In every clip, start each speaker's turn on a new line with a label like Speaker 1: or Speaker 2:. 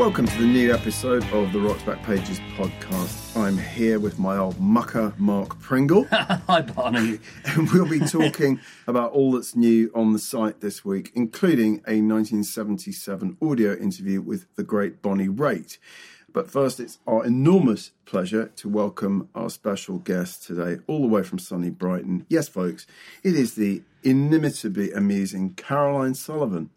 Speaker 1: Welcome to the new episode of the Rock's Backpages podcast. I'm here with my old mucker, Mark Pringle.
Speaker 2: Hi, Barney.
Speaker 1: and we'll be talking about all that's new on the site this week, including a 1977 audio interview with the great Bonnie Raitt. But first, it's our enormous pleasure to welcome our special guest today, all the way from sunny Brighton. Yes, folks, it is the inimitably amusing Caroline Sullivan.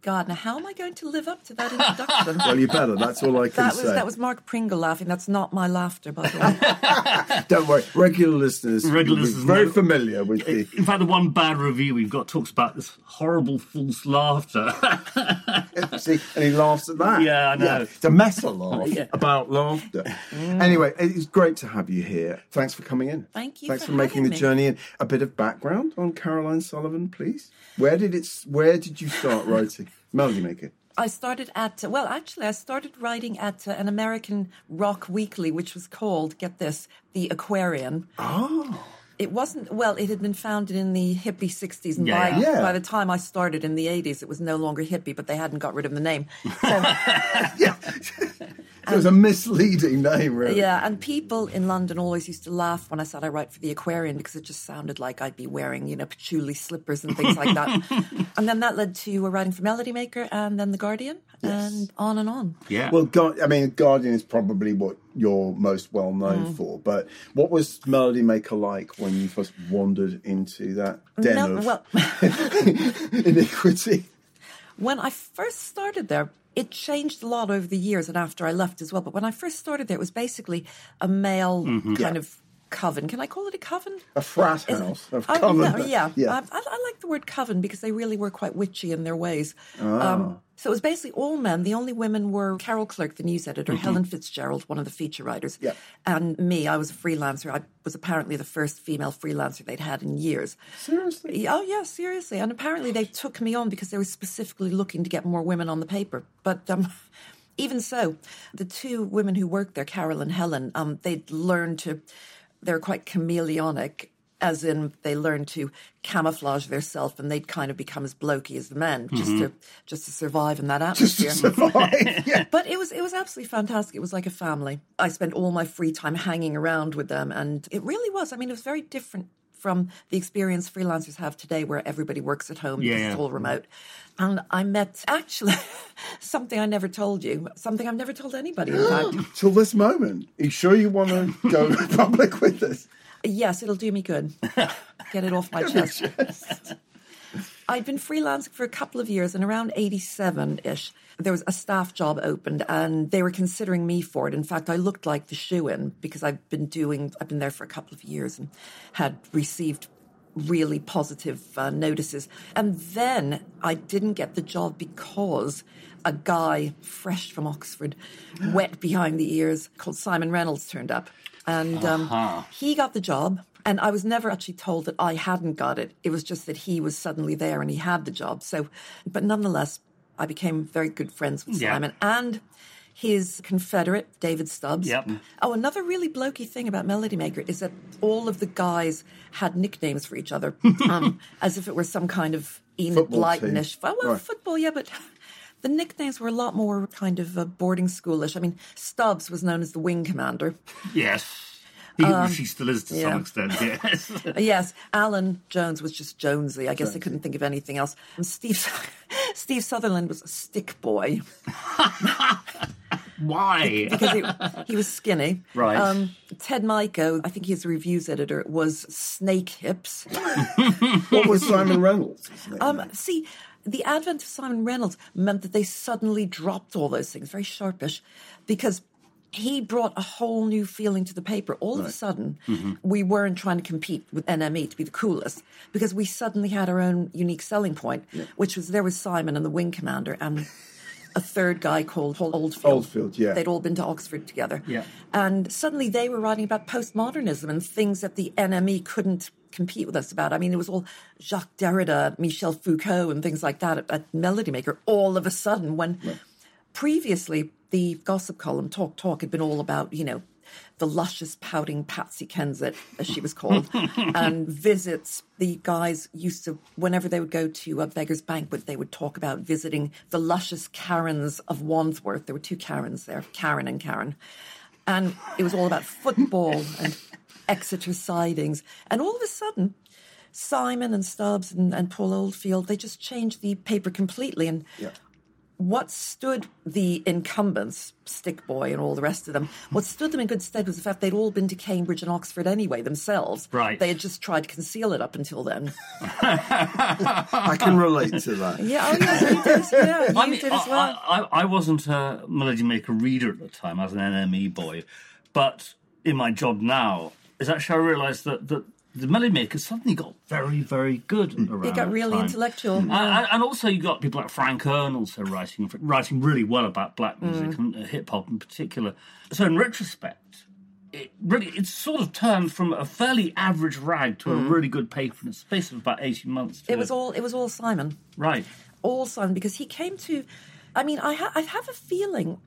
Speaker 3: God, now how am I going to live up to that introduction?
Speaker 1: well, you better. That's all I can
Speaker 3: that was,
Speaker 1: say.
Speaker 3: That was Mark Pringle laughing. That's not my laughter, by the way.
Speaker 1: Don't worry. Regular listeners,
Speaker 2: Regular listeners
Speaker 1: very
Speaker 2: know-
Speaker 1: familiar with the.
Speaker 2: In fact, the one bad review we've got talks about this horrible false laughter.
Speaker 1: See, and he laughs at that.
Speaker 2: Yeah, I know.
Speaker 1: it's a meta laugh
Speaker 2: Yeah.
Speaker 1: about laughter. Mm. Anyway, it's great to have you here. Thanks for coming in.
Speaker 3: Thank you
Speaker 1: Thanks
Speaker 3: for
Speaker 1: for, making the
Speaker 3: me.
Speaker 1: journey in. A bit of background on Caroline Sullivan, please. Where did it? Where did you start writing? Melody Maker.
Speaker 3: I started at, well, actually, I started writing at uh, an American rock weekly, which was called, get this, The Aquarian.
Speaker 1: Oh,
Speaker 3: It wasn't, well, it had been founded in the hippie 60s. And
Speaker 2: Yeah,
Speaker 3: by,
Speaker 1: yeah.
Speaker 3: by the time I started in the 80s, it was no longer hippie, but they hadn't got rid of the name. So,
Speaker 1: yeah. it was a misleading name, really.
Speaker 3: Yeah, and people in London always used to laugh when I said I write for the Aquarian because it just sounded like I'd be wearing, you know, patchouli slippers and things like that. and then that led to writing for Melody Maker and then The Guardian and on and on.
Speaker 2: yeah.
Speaker 1: Well, Guar- I mean, Guardian is probably what you're most well known
Speaker 3: Mm.
Speaker 1: for. But what was Melody Maker like when you first wandered into that den of
Speaker 3: well,
Speaker 1: iniquity?
Speaker 3: when I first started there, it changed a lot over the years and after I left as well. But when I first started there, it was basically a male kind
Speaker 1: Yeah.
Speaker 3: of coven. Can I call it a coven?
Speaker 1: A frat house of
Speaker 3: I-
Speaker 1: coven.
Speaker 3: no, yeah,
Speaker 1: yeah.
Speaker 3: I, I, I like the word coven because they really were quite witchy in their ways.
Speaker 1: Ah.
Speaker 3: Um, so it was basically all men. The only women were Carol Clerk, the news editor, Helen Fitzgerald, one of the feature writers,
Speaker 1: Mm-hmm. Yeah.
Speaker 3: and me. I was a freelancer. I was apparently the first female freelancer they'd had in years.
Speaker 1: Seriously?
Speaker 3: Oh yeah, seriously. And apparently they took me on because they were specifically looking to get more women on the paper. But um, even so, the two women who worked there, Carol and Helen, um, they'd learned to. They're quite chameleonic, as in they learned to camouflage their self, and they'd kind of become as blokey as the men, just mm-hmm. to just to survive in that
Speaker 1: Just to
Speaker 3: atmosphere.
Speaker 1: survive. yeah.
Speaker 3: But it was it was absolutely fantastic. It was like a family. I spent all my free time hanging around with them, and it really was. I mean, it was very different from the experience freelancers have today, where everybody works at home
Speaker 2: Yeah.
Speaker 3: it's all remote. And I met actually something I never told you, something I've never told anybody.
Speaker 1: Till this moment. Are you sure you want to go public with this?
Speaker 3: Yes, it'll do me good. Get it off my chest. I'd been freelancing for a couple of years, and around 87 ish, there was a staff job opened, and they were considering me for it. In fact, I looked like the shoe in because I've been doing, I've been there for a couple of years and had received really positive uh, notices. And then I didn't get the job because a guy fresh from Oxford, wet behind the ears, called Simon Reynolds turned up. And um, he got the job. And I was never actually told that I hadn't got it. It was just that he was suddenly there and he had the job. So, but nonetheless, I became very good friends with
Speaker 2: Yeah.
Speaker 3: Simon and his confederate, David Stubbs.
Speaker 2: Yep.
Speaker 3: Oh, another really blokey thing about Melody Maker is that all of the guys had nicknames for each other, um, as if it were some kind of Enid
Speaker 1: Football
Speaker 3: Blytonish.
Speaker 1: team.
Speaker 3: Well,
Speaker 1: Right.
Speaker 3: football, yeah, but the nicknames were a lot more kind of uh, boarding schoolish. I mean, Stubbs was known as the wing commander.
Speaker 2: yes. He, she still is to
Speaker 3: Um, yeah.
Speaker 2: some extent, yes.
Speaker 3: Yes, Alan Jones was just Jonesy. I guess I couldn't think of anything else. And Steve Steve Sutherland was a stick boy
Speaker 2: Why?
Speaker 3: because he, he was skinny.
Speaker 2: Right.
Speaker 3: Um, Ted Mico, I think he's a reviews editor, was Snake Hips.
Speaker 1: What was Simon Reynolds?
Speaker 3: Um, see, the advent of Simon Reynolds meant that they suddenly dropped all those things, very sharpish, because he brought a whole new feeling to the paper. All of a sudden, mm-hmm. we weren't trying to compete with NME to be the coolest, because we suddenly had our own unique selling point, which was there was Simon and the Wing Commander and a third guy called Oldfield.
Speaker 1: Oldfield, yeah.
Speaker 3: They'd all been to Oxford together.
Speaker 2: Yeah.
Speaker 3: And suddenly they were writing about postmodernism and things that the NME couldn't compete with us about. I mean, it was all Jacques Derrida, Michel Foucault, and things like that at, at Melody Maker all of a sudden when previously the gossip column, Talk Talk, had been all about, you know, the luscious, pouting Patsy Kensit, as she was called, and visits. The guys used to, whenever they would go to a beggar's banquet, they would talk about visiting the luscious Karens of Wandsworth. There were two Karens there, Karen and Karen. And it was all about football and Exeter sidings. And all of a sudden, Simon and Stubbs and, and Paul Oldfield, they just changed the paper completely. And
Speaker 1: Yeah.
Speaker 3: what stood the incumbents, Stick Boy and all the rest of them, hmm. what stood them in good stead was the fact they'd all been to Cambridge and Oxford anyway themselves.
Speaker 2: Right.
Speaker 3: They had just tried to conceal it up until then.
Speaker 1: I can relate to that.
Speaker 3: Yeah, oh yes, you did. Yeah, you
Speaker 2: I mean,
Speaker 3: did as well.
Speaker 2: I, I, I wasn't a Melody Maker reader at the time. I was an NME boy. But in my job now, is actually I realised that, that the Melody Maker suddenly got very, very good around
Speaker 3: it got
Speaker 2: that
Speaker 3: really
Speaker 2: time.
Speaker 3: intellectual.
Speaker 2: And, and- and also you got people like Frank Owen also writing writing really well about black music
Speaker 3: Mm.
Speaker 2: and uh, hip hop in particular. So in retrospect, it really it's sort of turned from a fairly average rag to a really good paper in the space of about eighteen months. To,
Speaker 3: Mm. It was all. It was all Simon.
Speaker 2: right.
Speaker 3: all Simon because he came to. I mean, I, ha- I have a feeling.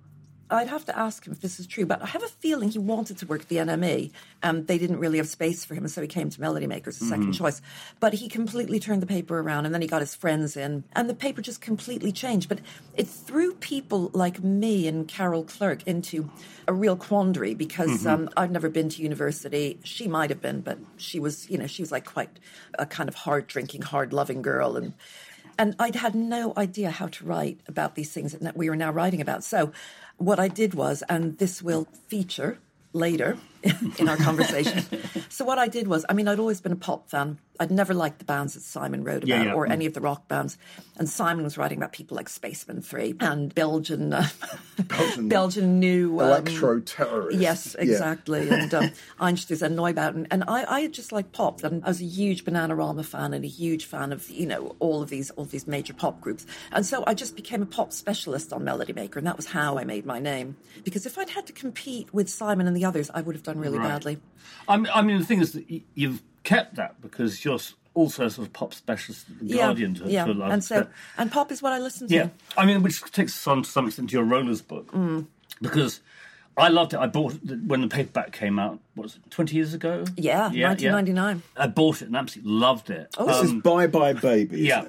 Speaker 3: I'd have to ask him if this is true, but I have a feeling he wanted to work at the NME, and they didn't really have space for him, so he came to Melody Makers, as a 2nd choice. But he completely turned the paper around, and then he got his friends in, and the paper just completely changed. But it threw people like me and Carol Clerk into a real quandary because um, I've never been to university. She might have been, but she was, you know, she was like quite a kind of hard drinking, hard loving girl, and and I'd had no idea how to write about these things that we were now writing about. So, what I did was, and this will feature later in our conversation. so, what I did was, I mean, I'd always been a pop fan. I'd never liked the bands that Simon wrote about
Speaker 2: Yeah, yeah.
Speaker 3: or any of the rock bands. And Simon was writing about people like Spaceman 3 and Belgian, uh,
Speaker 1: Belgian-
Speaker 3: Belgian new. um,
Speaker 1: Electro terrorist.
Speaker 3: Yes, exactly. and um, Einstürzende Neubauten. And I, I just like pop. And I was a huge Bananarama fan and a huge fan of, you know, all of these all of these major pop groups. And so I just became a pop specialist on Melody Maker. And that was how I made my name. Because if I'd had to compete with Simon and the others, I would have done really
Speaker 2: Right.
Speaker 3: badly.
Speaker 2: I mean, I mean, the thing is that you've kept that because you're also a sort of pop specialist at the Guardian to,
Speaker 3: yeah.
Speaker 2: to a large
Speaker 3: and so, and pop is what I listen to.
Speaker 2: Yeah, I mean, which takes us on to some extent to your Rollers book
Speaker 3: Mm.
Speaker 2: because I loved it. I bought it when the paperback came out. What was it? Twenty years ago?
Speaker 3: Yeah, 1999.
Speaker 2: I bought it and absolutely loved it.
Speaker 3: Oh,
Speaker 1: This is Bye Bye Baby. isn't
Speaker 2: yeah.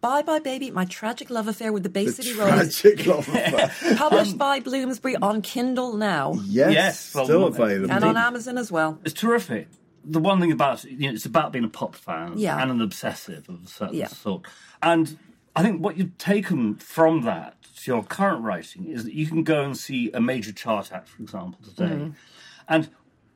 Speaker 1: It?
Speaker 3: Bye Bye Baby, My Tragic Love Affair with the Bay
Speaker 1: The
Speaker 3: City Rollers.
Speaker 1: tragic love affair.
Speaker 3: Published by Bloomsbury on Kindle now.
Speaker 1: Yes,
Speaker 2: Yes,
Speaker 1: still
Speaker 2: well,
Speaker 1: available.
Speaker 3: And on Amazon as well.
Speaker 2: It's terrific. The one thing about it, you know, it's about being a pop fan
Speaker 3: Yeah.
Speaker 2: and an obsessive of a certain
Speaker 3: Yeah.
Speaker 2: sort. And I think what you've taken from that to your current writing is that you can go and see a major chart act, for example, today.
Speaker 3: Mm-hmm.
Speaker 2: And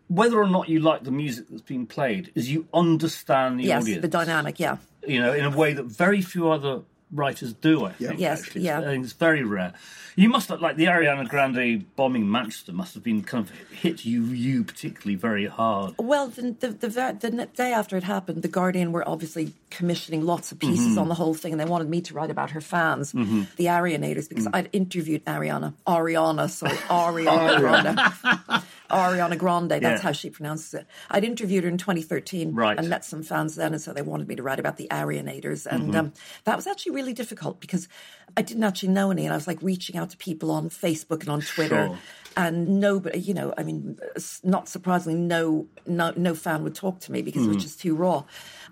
Speaker 2: whether or not you like the music that's being played, is you understand the
Speaker 3: Yes,
Speaker 2: audience.
Speaker 3: the dynamic, yeah.
Speaker 2: You know, in a way that very few other writers do. I think.
Speaker 3: Yes,
Speaker 2: actually.
Speaker 3: yeah.
Speaker 2: It's, I think it's very rare. You must have, like the Ariana Grande bombing Manchester must have been kind of hit you, you particularly very hard.
Speaker 3: Well, the, the, the, the day after it happened, The Guardian were obviously commissioning lots of pieces
Speaker 2: Mm-hmm.
Speaker 3: on the whole thing, and they wanted me to write about her fans, the Arianators, because
Speaker 2: Mm.
Speaker 3: I'd interviewed Ariana. Ariana, sorry, Ariana Grande. Ariana Grande, that's
Speaker 2: Yeah.
Speaker 3: how she pronounces it. I'd interviewed her in 2013
Speaker 2: Right.
Speaker 3: and met some fans then, and so they wanted me to write about the Arianators. And
Speaker 2: Mm-hmm.
Speaker 3: um, that was actually really difficult because I didn't actually know any, and I was like reaching out to people on Facebook and on Twitter.
Speaker 2: Sure.
Speaker 3: And nobody, you know, I mean, not surprisingly, no, no, no fan would talk to me because it
Speaker 2: Mm.
Speaker 3: was just too raw.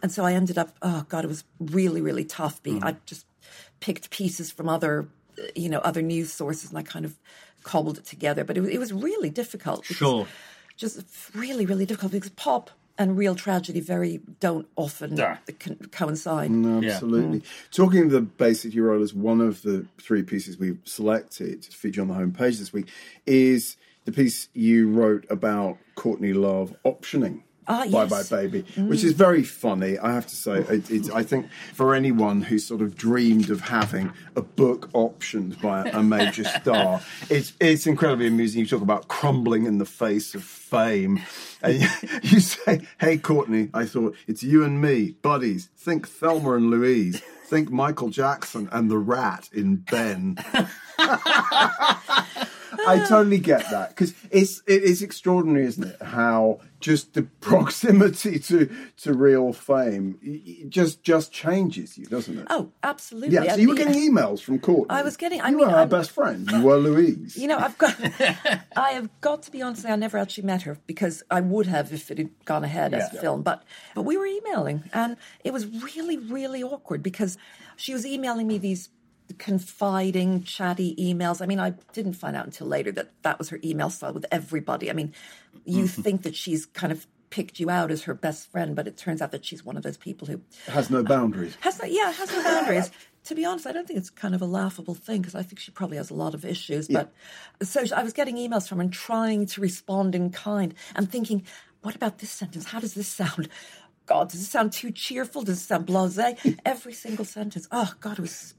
Speaker 3: And so I ended up, oh God, it was really, really tough. Being,
Speaker 2: Mm.
Speaker 3: I just picked pieces from other, you know, other news sources, and I kind of cobbled it together. But it, was- it was really difficult.
Speaker 2: Sure.
Speaker 3: Just really, really difficult because pop and real tragedy very don't often
Speaker 2: Yeah.
Speaker 3: co- coincide.
Speaker 2: Yeah.
Speaker 1: Absolutely. Mm. Talking of the Bay City Rollers, one of the three pieces we've selected to feature on the homepage this week is the piece you wrote about Courtney Love optioning.
Speaker 3: Ah,
Speaker 1: Bye
Speaker 3: yes.
Speaker 1: Bye Baby, which is very funny. I have to say, it, it's, I think for anyone who sort of dreamed of having a book optioned by a major star, it's it's incredibly amusing. You talk about crumbling in the face of fame, and you, you say, "Hey, Courtney, I thought it's you and me, buddies. Think Thelma and Louise. Think Michael Jackson and the Rat in Ben." I totally get that because it's it is extraordinary, isn't it? How just the proximity to to real fame just just changes you, doesn't it?
Speaker 3: Oh, absolutely.
Speaker 1: yeah. So you were getting emails from Courtney.
Speaker 3: I was getting- I
Speaker 1: you
Speaker 3: mean,
Speaker 1: were her
Speaker 3: I'm-
Speaker 1: best friend. You were Louise.
Speaker 3: You know, I've got, I have got to be honest. I never actually met her because I would have if it had gone ahead as a film. But but we were emailing, and it was really really awkward because she was emailing me these confiding, chatty emails. I mean, I didn't find out until later that that was her email style with everybody. I mean, you mm-hmm. think that she's kind of picked you out as her best friend, but it turns out that she's one of those people who
Speaker 1: has no boundaries.
Speaker 3: has no, yeah, has no boundaries. to be honest, I don't think it's kind of a laughable thing because I think she probably has a lot of issues. But so I was getting emails from her and trying to respond in kind and thinking, what about this sentence? How does this sound? God, does it sound too cheerful? Does it sound blasé? Every single sentence. Oh God, it was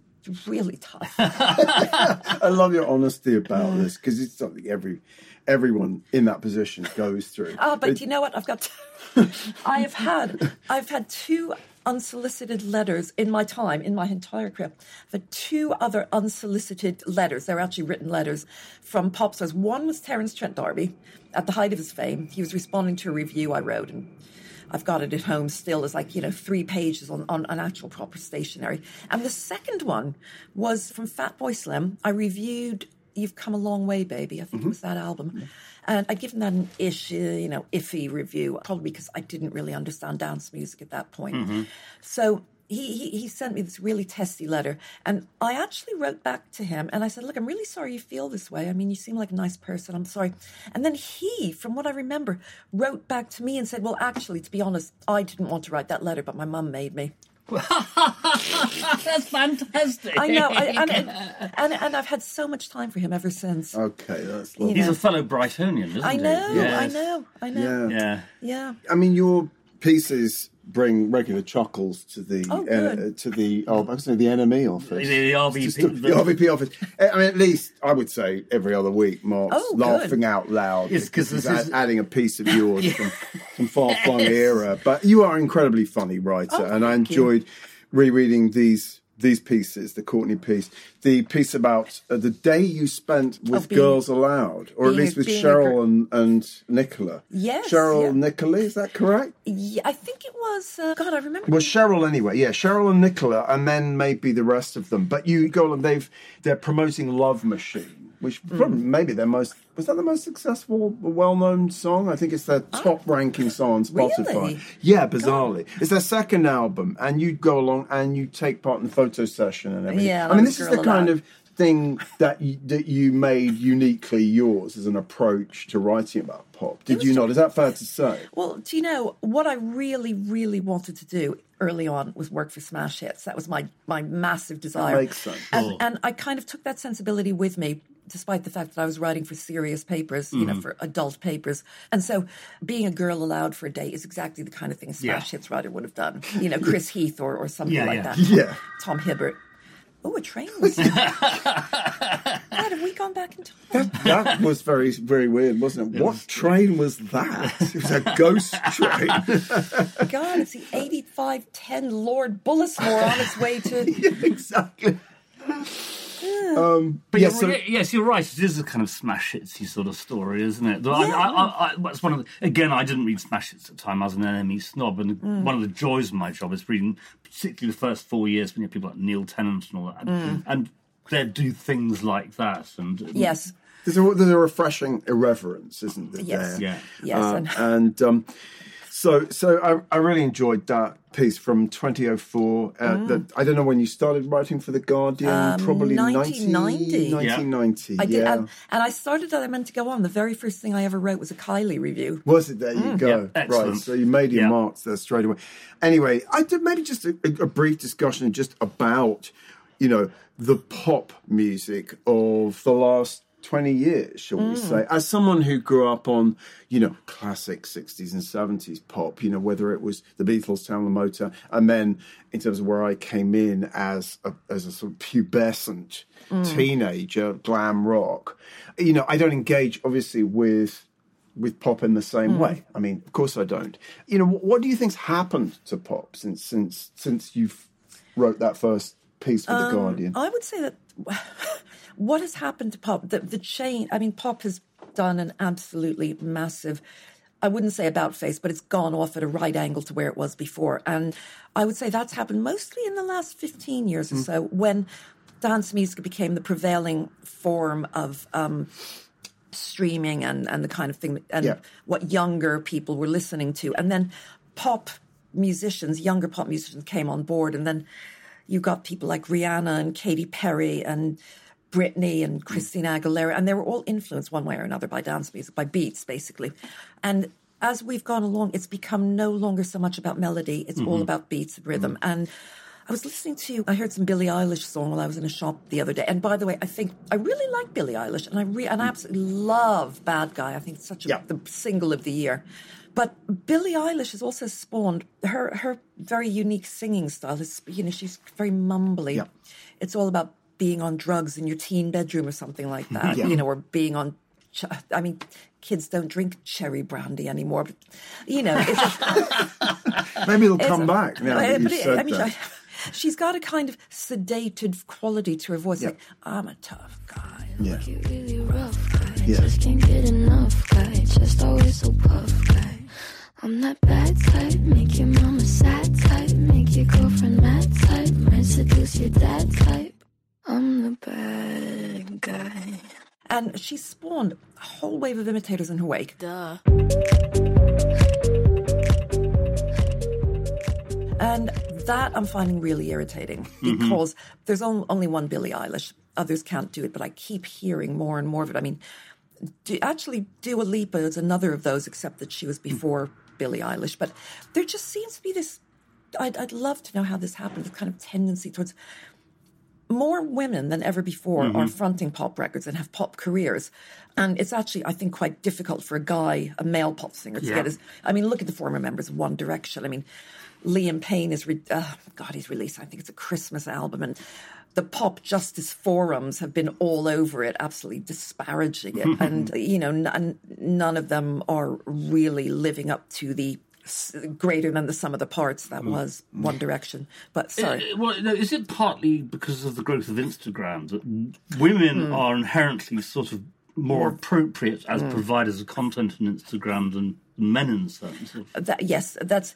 Speaker 3: really tough.
Speaker 1: I love your honesty about this because it's something every everyone in that position goes through.
Speaker 3: Oh, but
Speaker 1: It-
Speaker 3: you know what? I've got. I have had. I've had two unsolicited letters in my time, in my entire career. I've had two other unsolicited letters. They're actually written letters from pop stars. One was Terence Trent D'Arby at the height of his fame. He was responding to a review I wrote, and I've got it at home still. It's like, you know, three pages on, on an actual proper stationery. And the second one was from Fatboy Slim. I reviewed You've Come a Long Way, Baby. I think it was that album. And I'd given that an ish, uh, you know, iffy review, probably because I didn't really understand dance music at that point. So he, he, he sent me this really testy letter. And I actually wrote back to him and I said, Look, I'm really sorry you feel this way. I mean, you seem like a nice person. I'm sorry. And then he, from what I remember, wrote back to me and said, Well, actually, to be honest, I didn't want to write that letter, but my mum made me.
Speaker 2: That's fantastic.
Speaker 3: I know. I, and, and, and, and I've had so much time for him ever since.
Speaker 1: okay, that's
Speaker 3: You
Speaker 1: lovely.
Speaker 2: He's
Speaker 3: know.
Speaker 2: a fellow Brightonian, isn't he?
Speaker 3: I
Speaker 2: he?
Speaker 3: know, I know, I know.
Speaker 1: Yeah.
Speaker 2: Yeah.
Speaker 3: Yeah.
Speaker 1: I mean, your pieces bring regular chuckles to the
Speaker 3: Oh,
Speaker 1: uh, to the oh, I was saying the NME office.
Speaker 2: The, the RVP.
Speaker 1: Just the, the RVP office. I mean, at least I would say every other week, Mark's
Speaker 3: Oh, good.
Speaker 1: laughing out loud
Speaker 2: Yes, 'cause
Speaker 1: because he's
Speaker 2: this is-
Speaker 1: adding a piece of yours from some far flung era. But you are an incredibly funny writer,
Speaker 3: Oh,
Speaker 1: and I
Speaker 3: thank you.
Speaker 1: enjoyed rereading these these pieces. The Courtney piece, the piece about uh, the day you spent with
Speaker 3: Oh, being-
Speaker 1: Girls Aloud, or at
Speaker 3: being
Speaker 1: least with Cheryl
Speaker 3: gir-
Speaker 1: and, and Nicola.
Speaker 3: Yes,
Speaker 1: Cheryl
Speaker 3: yeah.
Speaker 1: Nicola, is that correct?
Speaker 3: Yeah, I think it was. Uh, God, I remember.
Speaker 1: Well, Cheryl anyway. Yeah, Cheryl and Nicola, and then maybe the rest of them. But you go on. They've they're promoting Love Machine, which probably maybe their most was that the most successful, well-known song. I think it's their top-ranking song on Spotify.
Speaker 3: Ah. Really?
Speaker 1: Yeah, bizarrely, it's their second album, and you go along and you take part in the photo session and everything.
Speaker 3: Yeah,
Speaker 1: I mean, this is the kind
Speaker 3: Aloud.
Speaker 1: of thing that you, that you made uniquely yours as an approach to writing about pop. Did you not? Is that fair to say?
Speaker 3: Well, do you know what I really, really wanted to do early on was work for Smash Hits. That was my my massive desire.
Speaker 1: makes sense.
Speaker 3: And,
Speaker 2: Sure.
Speaker 3: and I kind of took that sensibility with me, despite the fact that I was writing for serious papers, you know, mm-hmm. for adult papers. And so, being a girl allowed for a day is exactly the kind of thing a Smash
Speaker 2: Yeah.
Speaker 3: Hits writer would have done. You know, Chris Heath or, or something
Speaker 2: Yeah,
Speaker 3: like
Speaker 2: yeah.
Speaker 3: that.
Speaker 1: Yeah.
Speaker 3: Tom Hibbert. Oh, a train was. God, have we gone back in time?
Speaker 1: That was very, very weird, wasn't it? What train was that? It was a ghost train.
Speaker 3: God, it's the 8510 Lord Bullismore on its way to.
Speaker 1: exactly. Um,
Speaker 2: But
Speaker 1: yeah,
Speaker 2: you're,
Speaker 1: so-
Speaker 2: yes, you're right. It is a kind of smash hitsy sort of story, isn't it? Though
Speaker 3: Yeah.
Speaker 2: I, I, I, that's one of the, again. I didn't read smash hits at the time. I was an NME snob, and
Speaker 3: Mm.
Speaker 2: one of the joys of my job is reading, particularly the first four years when you have people like Neil Tennant and all that,
Speaker 3: Mm.
Speaker 2: and they do things like that. And
Speaker 3: Yes.
Speaker 1: there's, a, there's a refreshing irreverence, isn't there?
Speaker 3: Yes.
Speaker 1: there?
Speaker 2: Yeah.
Speaker 3: Yes.
Speaker 1: Uh,
Speaker 3: and
Speaker 1: and um, so, so I, I really enjoyed that piece from 2004. Uh,
Speaker 3: Mm.
Speaker 1: that I don't know when you started writing for the Guardian. probably
Speaker 3: 1990.
Speaker 1: 90, 1990.
Speaker 3: Um, I did,
Speaker 1: yeah.
Speaker 3: and, and I started that. I meant to go on. The very first thing I ever wrote was a Kylie review.
Speaker 1: Was it? There you go.
Speaker 2: Yeah,
Speaker 1: right. So you made your
Speaker 2: Yeah.
Speaker 1: marks there straight away. Anyway, I did maybe just a, a brief discussion just about, you know, the pop music of the last 20 years, shall we hmm. say. As someone who grew up on, you know, classic 60s and 70s pop, you know, whether it was the Beatles, Town Motor, and then in terms of where I came in as a, as a sort of pubescent hmm. teenager, glam rock, you know, I don't engage obviously with with pop in the same hmm. way. I mean, of course I don't. You know, what, what do you think's happened to pop since since since you wrote that first piece for the um, Guardian?
Speaker 3: I would say that what has happened to pop? The, the chain, I mean, pop has done an absolutely massive, I wouldn't say about face, but it's gone off at a right angle to where it was before. And I would say that's happened mostly in the last 15 years or so when dance music became the prevailing form of. Um, streaming and, and the kind of thing and
Speaker 1: Yeah.
Speaker 3: what younger people were listening to. And then pop musicians, younger pop musicians came on board. And then you got people like Rihanna and Katy Perry and Britney and mm. Christina Aguilera. And they were all influenced one way or another by dance music, by beats, basically. And as we've gone along, it's become no longer so much about melody, it's all mm-hmm. about beats and rhythm. Mm-hmm. And I was listening to, I heard some Billie Eilish song while I was in a shop the other day. And by the way, I think I really like Billie Eilish, and I re- and I mm. absolutely love Bad Guy. I think it's such a,
Speaker 1: Yeah.
Speaker 3: the single of the year. But Billie Eilish has also spawned her her very unique singing style. Is you know she's very mumbly.
Speaker 1: Yeah.
Speaker 3: It's all about being on drugs in your teen bedroom or something like mm-hmm. that.
Speaker 1: Yeah.
Speaker 3: You know, or being on. ch- I mean, kids don't drink cherry brandy anymore. But you know, it's just,
Speaker 1: Maybe it'll come back now that
Speaker 3: but
Speaker 1: you
Speaker 3: it-
Speaker 1: said
Speaker 3: I mean,
Speaker 1: that.
Speaker 3: I- she's got a kind of sedated quality to her voice.
Speaker 1: Yeah.
Speaker 3: Like I'm a tough guy.
Speaker 1: yeah.
Speaker 4: You really rough guy.
Speaker 1: Yeah.
Speaker 4: Just can't get enough guy. Just always so puff guy. I'm that bad type. Make your mama sad type. Make your girlfriend mad type. Might seduce your dad type. I'm the bad guy.
Speaker 3: And she spawned a whole wave of imitators in her wake.
Speaker 4: Duh.
Speaker 3: And that I'm finding really irritating mm-hmm. because there's only one Billie Eilish. Others can't do it, but I keep hearing more and more of it. I mean, do, actually, Dua Lipa is another of those, except that she was mm. before Billie Eilish. But there just seems to be this. I'd, I'd love to know how this happened. This kind of tendency towards more women than ever before are fronting pop records and have pop careers. And it's actually, I think, quite difficult for a guy, a male pop singer, to
Speaker 2: Yeah.
Speaker 3: get his. I mean, look at the former members of One Direction. I mean, Liam Payne is, re- uh, God, he's released, I think it's a Christmas album. And the Popjustice forums have been all over it, absolutely disparaging it. and, you know, n- none of them are really living up to the greater than the sum of the parts that was One Direction. But sorry.
Speaker 2: Uh, well, no, is it partly because of the growth of Instagram that women
Speaker 3: Hmm.
Speaker 2: are inherently sort of more appropriate as providers of content on Instagram than men in certain sort of
Speaker 3: that yes that's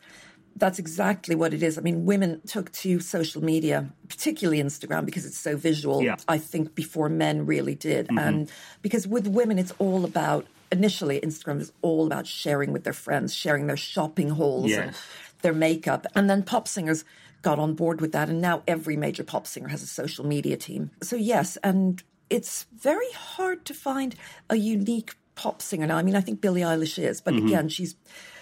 Speaker 3: that's exactly what it is i mean women took to social media particularly instagram because it's so visual
Speaker 2: Yeah.
Speaker 3: i think before men really did and because with women it's all about initially instagram is all about sharing with their friends sharing their shopping hauls and their makeup. And then pop singers got on board with that and now every major pop singer has a social media team. So yes and it's very hard to find a unique pop singer. Now i mean i think billie eilish is but
Speaker 2: Mm-hmm.
Speaker 3: again she's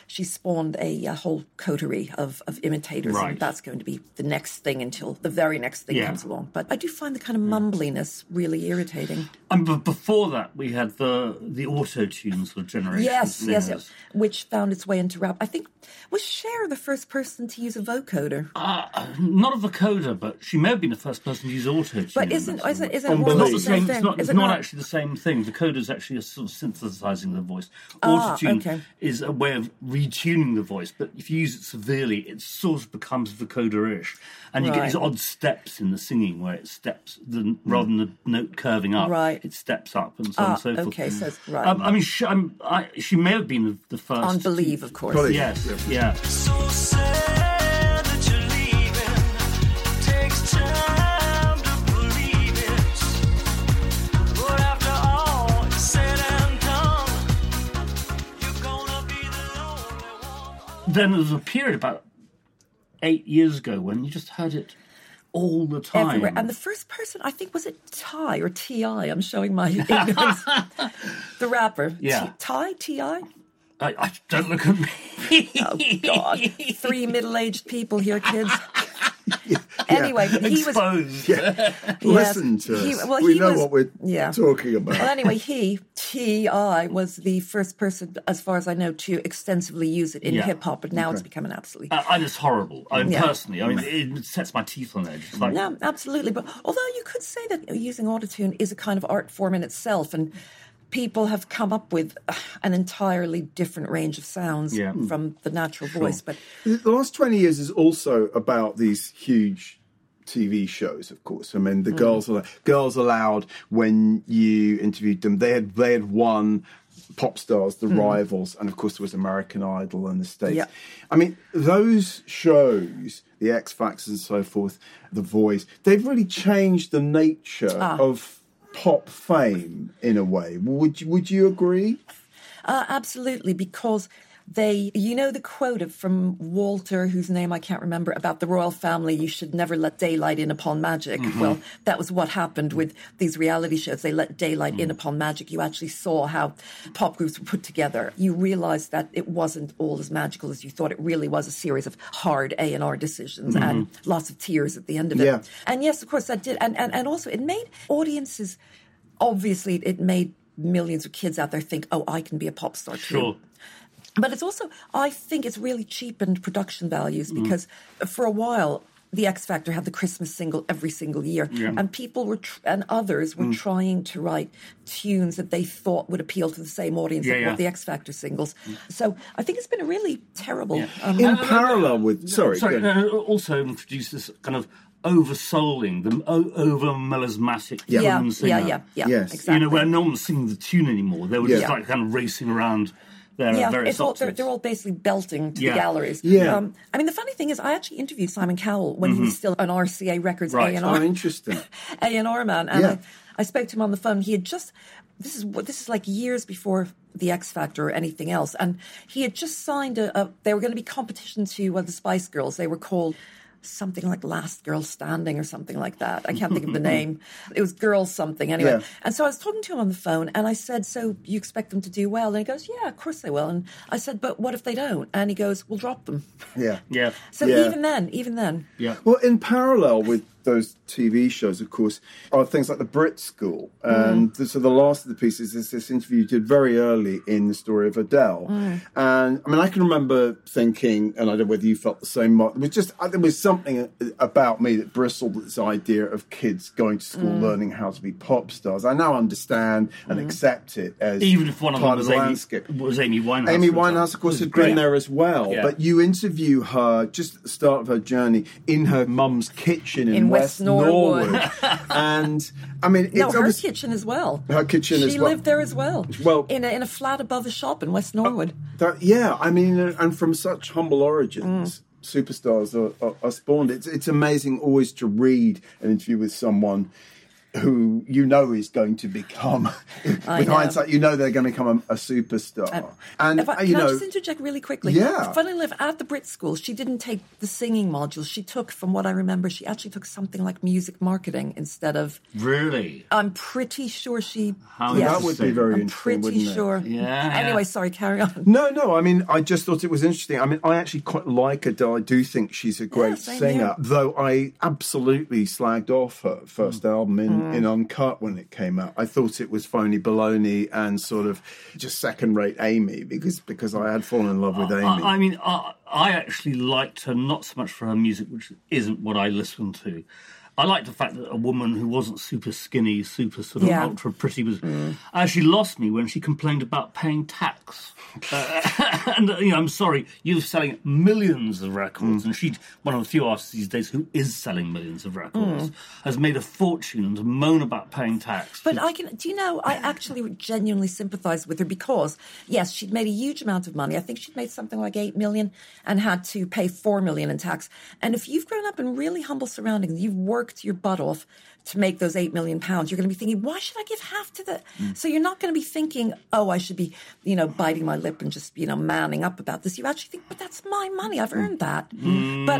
Speaker 3: she spawned a, uh whole coterie of, of imitators,
Speaker 2: Right.
Speaker 3: and that's going to be the next thing until the very next thing
Speaker 2: Yeah.
Speaker 3: comes along. But I do find the kind of mumbliness really irritating.
Speaker 2: And b- before that, we had the the auto tune sort of generation.
Speaker 3: Yes,
Speaker 2: of
Speaker 3: yes, which found its way into rap. I think was Cher the first person to use a vocoder?
Speaker 2: Uh, Not a vocoder, but she may have been the first person to use auto tune.
Speaker 3: But isn't isn't, isn't it more
Speaker 2: not the
Speaker 3: the same
Speaker 2: same.
Speaker 3: thing?
Speaker 2: It's not, it's
Speaker 3: it
Speaker 2: not actually the same thing. Vocoder is actually a sort of synthesizing the voice.
Speaker 3: Ah,
Speaker 2: Autotune
Speaker 3: okay.
Speaker 2: is a way of retuning the voice, but if you use it severely, it sort of becomes vocoder-ish, and you get these odd steps in the singing where it steps the, rather than the note curving up.
Speaker 3: Right.
Speaker 2: it steps up and so on
Speaker 3: Ah,
Speaker 2: and so forth.
Speaker 3: okay, so right.
Speaker 2: Um, I mean, she, I'm, I, she may have been the, the first.
Speaker 3: on
Speaker 2: to-
Speaker 3: Believe, of course.
Speaker 1: Believe.
Speaker 2: Yes, yeah.
Speaker 5: So
Speaker 2: then there was a period about eight years ago when you just heard it all the time.
Speaker 3: Everywhere. And the first person, I think, was it Ty or Ti? I'm showing my ignorance. the rapper.
Speaker 2: Yeah.
Speaker 3: T- Ty? Ti?
Speaker 2: I, I, don't look at me.
Speaker 3: Oh, God. Three middle aged people here, kids. Anyway, he was.
Speaker 2: Exposed.
Speaker 1: Listen to
Speaker 3: he-
Speaker 1: us.
Speaker 3: well,
Speaker 1: we know
Speaker 3: was-
Speaker 1: what we're
Speaker 3: yeah.
Speaker 1: talking about.
Speaker 3: Well, anyway, he, T.I., was the first person, as far as I know, to extensively use it in
Speaker 2: Yeah.
Speaker 3: hip hop, but now it's become an absolutely.
Speaker 2: Uh, and it's horrible. I mean,
Speaker 3: Yeah.
Speaker 2: personally, I mean, it sets my teeth on edge. It's like,
Speaker 3: No, absolutely. But although you could say that using autotune is a kind of art form in itself, and people have come up with uh, an entirely different range of sounds
Speaker 2: Yeah. Hmm.
Speaker 3: from the natural voice. But
Speaker 1: The last 20 years is also about these huge TV shows, of course. I mean, the hmm. girls are Girls Aloud when you interviewed them. They had they had won pop stars, the hmm. rivals, and of course there was American Idol and the States.
Speaker 3: Yeah.
Speaker 1: I mean, those shows, the X Factors and so forth, The Voice, they've really changed the nature ah. of pop fame in a way. Would you, would you agree?
Speaker 3: Uh, absolutely, because they, you know, the quote of from Walter, whose name I can't remember, about the royal family. You should never let daylight in upon magic. Mm-hmm. Well, that was what happened with these reality shows. They let daylight in mm. upon magic. You actually saw how pop groups were put together. You realised that it wasn't all as magical as you thought. It really was a series of hard A and R decisions mm-hmm. and lots of tears at the end of it.
Speaker 1: Yeah.
Speaker 3: And yes, of course, that did, and and, and also it made audiences. Obviously, it made millions of kids out there think, "Oh, I can be a pop star too."
Speaker 2: Sure.
Speaker 3: But it's also, I think it's really cheapened production values
Speaker 2: Mm.
Speaker 3: because for a while, the X Factor had the Christmas single every single year, and people were tr- and others
Speaker 2: Mm.
Speaker 3: were trying to write tunes that they thought would appeal to the same audience
Speaker 2: Yeah,
Speaker 3: that
Speaker 2: yeah.
Speaker 3: were the X Factor singles. So I think it's been a really terrible.
Speaker 2: Yeah.
Speaker 3: Um,
Speaker 1: In parallel with sorry,
Speaker 2: Sorry, uh, also introduced this kind of oversouling, the o- over melismatic
Speaker 1: Yeah.
Speaker 3: yeah,
Speaker 2: singer.
Speaker 3: yeah, yeah, yeah,
Speaker 1: Yes.
Speaker 3: exactly.
Speaker 2: You know, where no one was singing the tune anymore. They were just
Speaker 1: Yeah.
Speaker 2: like kind of racing around their
Speaker 3: yeah,
Speaker 2: various
Speaker 3: it's all, they're, they're all basically belting to
Speaker 2: Yeah.
Speaker 3: the galleries.
Speaker 1: Yeah.
Speaker 3: Um, I mean, the funny thing is, I actually interviewed Simon Cowell when he was still an RCA Records
Speaker 2: Mm-hmm. Right.
Speaker 3: A&R
Speaker 1: Oh, interesting.
Speaker 3: A and R man, and
Speaker 1: Yeah.
Speaker 3: I, I spoke to him on the phone. He had just this is what this is like years before the X Factor or anything else, and he had just signed a. a they were going to be competition to uh, the Spice Girls. They were called something like Last Girl Standing or something like that. I can't think of the name. It was Girls something anyway.
Speaker 1: Yeah.
Speaker 3: And so I was talking to him on the phone, and I said, "So you expect them to do well?" And he goes, "Yeah, of course they will." And I said, "But what if they don't?" And he goes, "We'll drop them."
Speaker 1: Yeah.
Speaker 2: yeah.
Speaker 3: So
Speaker 1: Yeah.
Speaker 3: even then, even then,
Speaker 2: Yeah.
Speaker 1: Well, in parallel with those TV shows, of course, are things like the Brit School. And
Speaker 3: Mm.
Speaker 1: so the last of the pieces is this interview you did very early in the story of Adele.
Speaker 3: Mm.
Speaker 1: And I mean, I can remember thinking, and I don't know whether you felt the same, Mark, there was just, uh, there was something uh, about me that bristled at this idea of kids going to school
Speaker 3: Mm.
Speaker 1: learning how to be pop stars. I now understand and accept it as
Speaker 2: Even if one of them was
Speaker 1: the
Speaker 2: Amy,
Speaker 1: landscape.
Speaker 2: was Amy Winehouse.
Speaker 1: Amy Winehouse, of course, had been there as well.
Speaker 2: Yeah.
Speaker 1: But you interview her just at the start of her journey in her mum's kitchen in,
Speaker 3: In West Norwood.
Speaker 1: and I mean, it's
Speaker 3: no, her kitchen as well.
Speaker 1: Her kitchen
Speaker 3: she
Speaker 1: as well.
Speaker 3: lived there as well.
Speaker 1: Well-
Speaker 3: in a, in a flat above a shop in West Norwood.
Speaker 1: that- yeah, I mean, uh, and from such humble origins.
Speaker 3: Mm.
Speaker 1: Superstars are, are, are spawned. It's it's amazing always to read an interview with someone who you know is going to become, with
Speaker 3: know.
Speaker 1: hindsight, you know they're going to become a, a superstar. and
Speaker 3: if I, can
Speaker 1: you
Speaker 3: I just interject really quickly?
Speaker 1: Yeah.
Speaker 3: Funnily enough, at the Brit School, she didn't take the singing module. She took, from what I remember, she actually took something like music marketing instead of.
Speaker 2: Really?
Speaker 3: I'm pretty sure she.
Speaker 2: How
Speaker 3: yes,
Speaker 1: that would be very
Speaker 3: I'm
Speaker 1: interesting,
Speaker 3: pretty
Speaker 1: wouldn't it?
Speaker 3: sure.
Speaker 2: Yeah.
Speaker 3: Anyway, sorry, carry on.
Speaker 1: No, no. I mean, I just thought it was interesting. I mean, I actually quite like Adele. I do think she's a great
Speaker 3: same
Speaker 1: singer.
Speaker 3: here.
Speaker 1: Though I absolutely slagged off her first
Speaker 3: Mm.
Speaker 1: album in, in Uncut when it came out. I thought it was phony baloney and sort of just second-rate Amy because because I had fallen in love with Amy.
Speaker 2: I, I mean, I, I actually liked her not so much for her music, which isn't what I listen to. I liked the fact that a woman who wasn't super skinny, super sort of
Speaker 3: Yeah.
Speaker 2: ultra pretty was mm. actually lost me when she complained about paying tax. Uh, and you know, I'm sorry, you're selling millions of records, mm. and she's one of the few artists these days who is selling millions of records, mm. has made a fortune, and to moan about paying tax.
Speaker 3: But I can, do you know, I actually genuinely sympathise with her because, yes, she'd made a huge amount of money. I think she'd made something like 8 million and had to pay 4 million in tax. And if you've grown up in really humble surroundings, you've worked your butt off to make those 8 million pounds, you're going to be thinking, why should I give half to the. Mm. So you're not going to be thinking, oh, I should be, you know, biting my lip and just, you know, manning up about this. You actually think, but that's my money. I've mm. earned that. Mm. But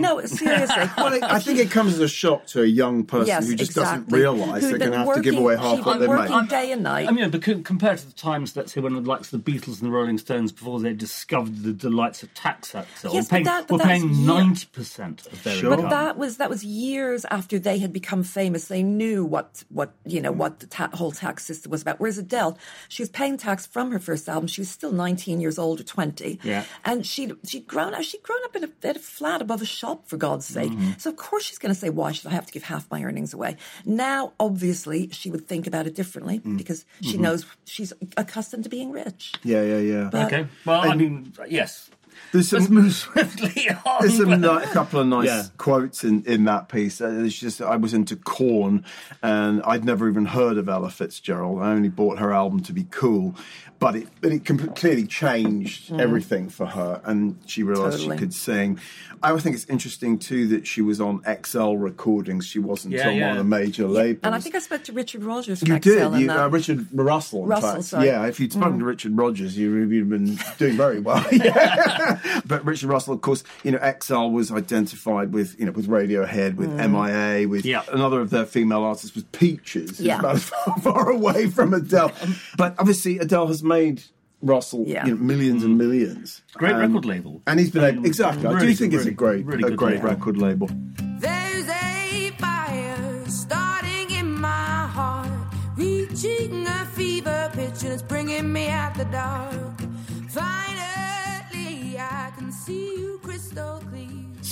Speaker 3: no, seriously.
Speaker 1: well, it, I think it comes as a shock to a young person
Speaker 3: Yes,
Speaker 1: who just doesn't realise they're going to have to give away half
Speaker 3: she'd
Speaker 1: what
Speaker 3: been
Speaker 1: they've
Speaker 3: working
Speaker 1: made.
Speaker 3: day and night.
Speaker 2: I mean, because compared to the times, let's say, when the likes of the Beatles and the Rolling Stones, before they discovered the delights of tax exile,
Speaker 3: Yes,
Speaker 2: were paying,
Speaker 3: but that- but
Speaker 2: were paying ninety percent of their
Speaker 1: Sure.
Speaker 2: income.
Speaker 3: But that was that was years after they had become famous. They knew what what you know what the ta- whole tax system was about. Whereas Adele, she was paying tax from her first album. She was still nineteen years old or twenty.
Speaker 2: Yeah.
Speaker 3: and she'd she'd grown up. She'd grown up in a, in a flat above a shop for God's sake.
Speaker 2: Mm-hmm.
Speaker 3: So of course she's going to say, "Why should I have to give half my earnings away?" Now, obviously, she would think about it differently
Speaker 2: Mm.
Speaker 3: because she
Speaker 2: Mm-hmm.
Speaker 3: knows she's accustomed to being rich.
Speaker 1: Yeah, yeah, yeah.
Speaker 3: But-
Speaker 2: Okay. Well, I mean, yes.
Speaker 1: There's
Speaker 2: Let's
Speaker 1: some,
Speaker 2: move swiftly on.
Speaker 1: there's some ni- a couple of nice
Speaker 2: Yeah.
Speaker 1: quotes in, in that piece. Uh, It's just I was into Korn, and I'd never even heard of Ella Fitzgerald. I only bought her album to be cool, but it but it com- clearly changed everything for her, and she realised
Speaker 3: Totally.
Speaker 1: she could sing. I would think it's interesting too that she was on XL Recordings. She wasn't
Speaker 2: Yeah,
Speaker 1: on
Speaker 2: yeah.
Speaker 1: one of the major labels.
Speaker 3: And I think I spoke to Richard Rogers
Speaker 1: You did,
Speaker 3: and
Speaker 1: you,
Speaker 3: that.
Speaker 1: uh, Richard Russell. In
Speaker 3: Russell,
Speaker 1: fact.
Speaker 3: sorry. Mm.
Speaker 1: Yeah, if you'd spoken to Richard Rogers, you would have been doing very well. Yeah. but Richard Russell, of course, you know, XL was identified with, you know, with Radiohead, with mm. MIA, with
Speaker 2: Yeah.
Speaker 1: another of their female artists was Peaches.
Speaker 3: Yeah.
Speaker 1: about as far, far away from Adele. but obviously, Adele has made Russell
Speaker 3: Yeah.
Speaker 1: you know, millions and mm. millions.
Speaker 2: Great
Speaker 1: Um,
Speaker 2: record label.
Speaker 1: And he's been able, mm. exactly. I do think
Speaker 2: good,
Speaker 1: it's a great,
Speaker 2: really
Speaker 1: a great
Speaker 2: label.
Speaker 1: record label.
Speaker 6: There's a fire starting in my heart, reaching a fever pitch, and it's bringing me out the dark.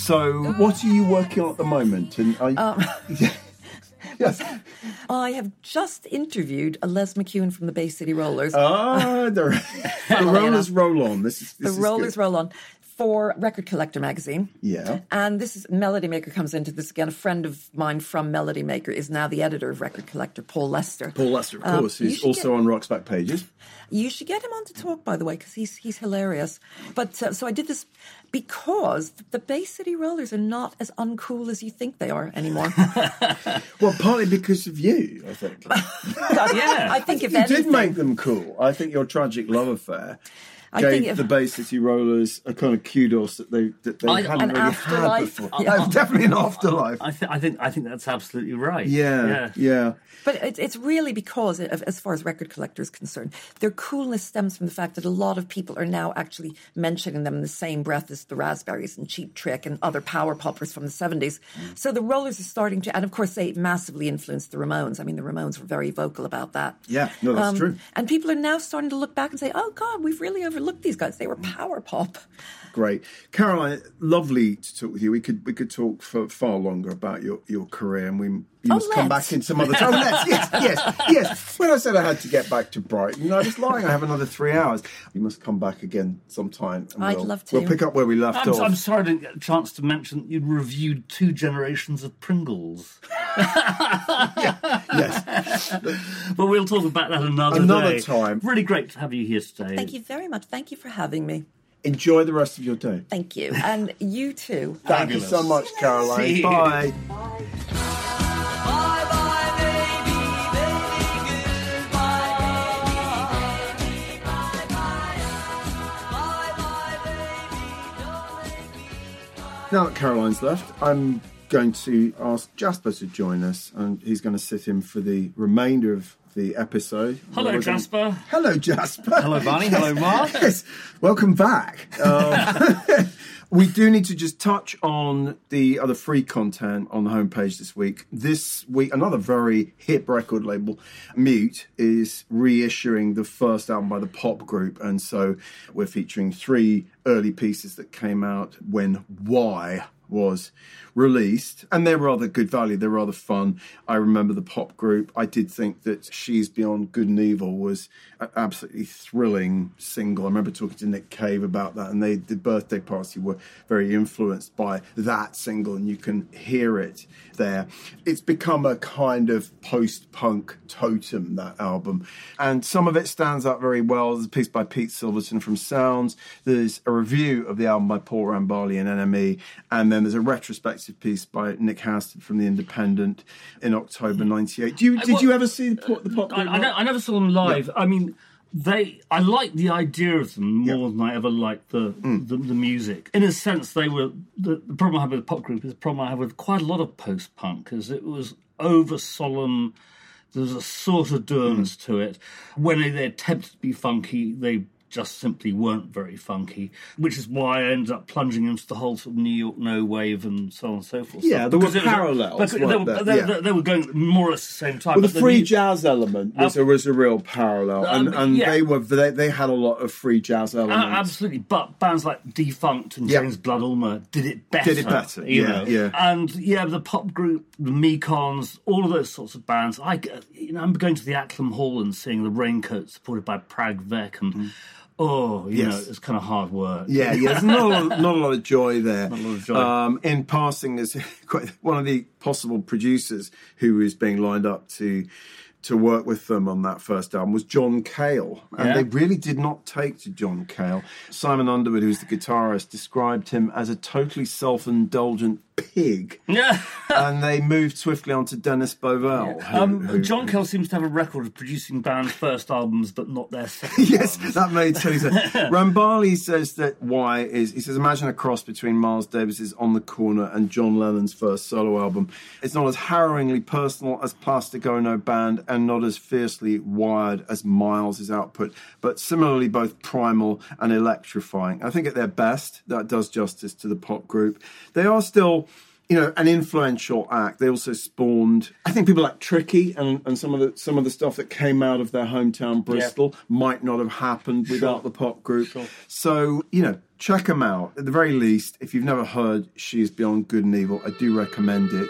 Speaker 1: So, what are you working on at the moment? And I,
Speaker 3: Um,
Speaker 1: yes.
Speaker 3: I have just interviewed a Les McKeown from the Bay City Rollers.
Speaker 1: Ah, the, the rollers roll on. This is
Speaker 3: the
Speaker 1: is
Speaker 3: Rollers
Speaker 1: good.
Speaker 3: Roll On for Record Collector magazine.
Speaker 1: Yeah.
Speaker 3: And this is Melody Maker comes into this again. A friend of mine from Melody Maker is now the editor of Record Collector, Paul Lester.
Speaker 1: Paul Lester, of
Speaker 3: Um,
Speaker 1: course,
Speaker 3: should
Speaker 1: also
Speaker 3: get-
Speaker 1: on Rock's Backpages.
Speaker 3: You should get him on to talk, by the way, because he's he's hilarious. But uh, so I did this because the Bay City Rollers are not as uncool as you think they are anymore.
Speaker 1: Well, partly because of you, I think.
Speaker 2: Yeah.
Speaker 3: I think if
Speaker 1: you did
Speaker 3: anything,
Speaker 1: make them cool. I think your tragic love affair
Speaker 3: I
Speaker 1: gave
Speaker 3: think if-
Speaker 1: the Bay City Rollers a kind of kudos that they that they
Speaker 2: I-
Speaker 1: hadn't really had before.
Speaker 3: Yeah.
Speaker 1: Definitely an afterlife.
Speaker 2: I, th- I think I think that's absolutely right.
Speaker 1: yeah,
Speaker 2: yeah.
Speaker 1: yeah.
Speaker 3: But it, it's really because, of, as far as record collectors concerned, their coolness stems from the fact that a lot of people are now actually mentioning them in the same breath as the Raspberries and Cheap Trick and other power poppers from the 70s. So the Rollers are starting to, and of course, they massively influenced the Ramones. I mean, the Ramones were very vocal about that.
Speaker 1: Yeah, no, that's um, true.
Speaker 3: And people are now starting to look back and say, oh, God, we've really overlooked these guys. They were mm. power pop.
Speaker 1: Great, Caroline. Lovely to talk with you. We could we could talk for far longer about your, your career, and we you
Speaker 3: Oh,
Speaker 1: must come
Speaker 3: let's.
Speaker 1: back in some other time. Oh, let's, yes, yes, yes. When I said I had to get back to Brighton, I was lying. I have another three hours. We must come back again sometime. And
Speaker 3: I'd
Speaker 1: we'll,
Speaker 3: love to.
Speaker 1: We'll pick up where we left
Speaker 2: I'm,
Speaker 1: off.
Speaker 2: I'm sorry I didn't get a chance to mention that you'd reviewed two generations of Pringles.
Speaker 1: yes,
Speaker 2: But we'll talk about that another,
Speaker 1: Another
Speaker 2: day.
Speaker 1: time.
Speaker 2: Really great to have you here today.
Speaker 3: Thank you very much. Thank you for having me.
Speaker 1: enjoy the rest of your day.
Speaker 3: Thank you. And you too.
Speaker 1: Thank you so much, Caroline.
Speaker 2: See you.
Speaker 1: Bye.
Speaker 6: Bye bye, baby, baby, goodbye, baby, bye bye, bye bye, baby, don't make me
Speaker 1: Now that Caroline's left, I'm going to ask Jasper to join us, and he's going to sit in for the remainder of the episode.
Speaker 2: Hello,
Speaker 1: We're
Speaker 2: Jasper.
Speaker 1: Hello, Jasper.
Speaker 7: Hello, Barney. Hello, Mark.
Speaker 1: Yes, welcome back. Um, we do need to just touch on the other free content on the homepage this week. This week, another very hip record label, Mute, is reissuing the first album by the pop group, and so we're featuring three early pieces that came out when Y was released, and they're rather good value. They're rather fun. I remember the pop group. I did think that She's Beyond Good and Evil was an absolutely thrilling single. I remember talking to Nick Cave about that, and they the birthday party were very influenced by that single, and you can hear it there. It's become a kind of post-punk totem that album, and some of it stands out very well. There's a piece by Pete Silverton from Sounds. There's a review of the album by Paul Rambali and NME, and then there's a retrospective piece by Nick Houston from The Independent in October '98. Do you did
Speaker 2: well-
Speaker 1: you ever see the pop, the pop
Speaker 2: I,
Speaker 1: group?
Speaker 2: I, I never saw them live. I mean, they. I like the idea of them more than I ever liked the,
Speaker 1: Mm.
Speaker 2: the the music. In a sense, they were the, the problem I have with the pop group is the problem I have with quite a lot of post punk because it was over solemn. There was a sort of dourness
Speaker 1: Mm.
Speaker 2: to it. When they, they attempted to be funky, they just simply weren't very funky, which is why I ended up plunging into the whole sort of New York No wave and so on and so forth.
Speaker 1: Yeah, there were
Speaker 2: Because was a-
Speaker 1: parallels,
Speaker 2: because they,
Speaker 1: there?
Speaker 2: they,
Speaker 1: Yeah.
Speaker 2: they- they were going more or less the same time.
Speaker 1: Well, the free
Speaker 2: mu-
Speaker 1: jazz element was, a, was a real parallel, and,
Speaker 2: Um,
Speaker 1: and
Speaker 2: yeah.
Speaker 1: they were they, they had a lot of free jazz
Speaker 2: Uh,
Speaker 1: elements.
Speaker 2: absolutely, but bands like Defunkt and. James Blood Ulmer did it better.
Speaker 1: Did it better,
Speaker 2: you
Speaker 1: yeah,
Speaker 2: know?
Speaker 1: yeah.
Speaker 2: And yeah, the pop group, the Mekons, all of those sorts of bands. I, you know, I'm going to the Acklam Hall and seeing the Raincoat supported by Prag Vec, and
Speaker 1: Mm.
Speaker 2: Oh, you
Speaker 1: Yes.
Speaker 2: know, it's kind of hard work.
Speaker 1: Yeah, yeah, there's not a lot, not a lot of joy there.
Speaker 2: Not a lot of joy.
Speaker 1: Um, in passing, there's quite one of the possible producers who is being lined up to to work with them on that first album was John Cale, and
Speaker 2: Yeah.
Speaker 1: they really did not take to John Cale. Simon Underwood, who's the guitarist, described him as a totally self-indulgent pig,
Speaker 2: Yeah.
Speaker 1: and they moved swiftly on to Dennis Bovell. who-
Speaker 2: Um,
Speaker 1: who-
Speaker 2: John Cale seems to have a record of producing bands' first albums, but not their second
Speaker 1: yes, that made sense. Rambali says that why is he says imagine a cross between Miles Davis's On the Corner and John Lennon's first solo album. It's not as harrowingly personal as Plastic Ono Band and not as fiercely wired as Miles' output, but similarly both primal and electrifying. I think at their best that does justice to the pop group. They are still you know, an influential act. They also spawned, I think, people like Tricky and, and some of the some of the stuff that came out of their hometown Bristol might not have happened without the pop group. So you know, check them out. At the very least, if you've never heard "She's Beyond Good and Evil," I do recommend it.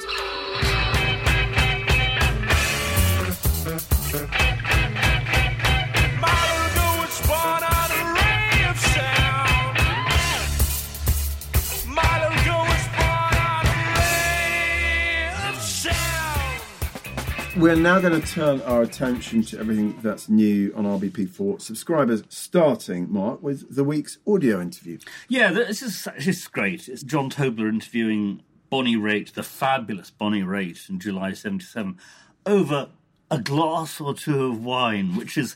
Speaker 1: We're now going to turn our attention to everything that's new on RBP4 subscribers, starting, Mark, with the week's audio interview.
Speaker 2: Yeah, this is this is great. It's John Tobler interviewing Bonnie Raitt, the fabulous Bonnie Raitt, in July '77, over a glass or two of wine, which is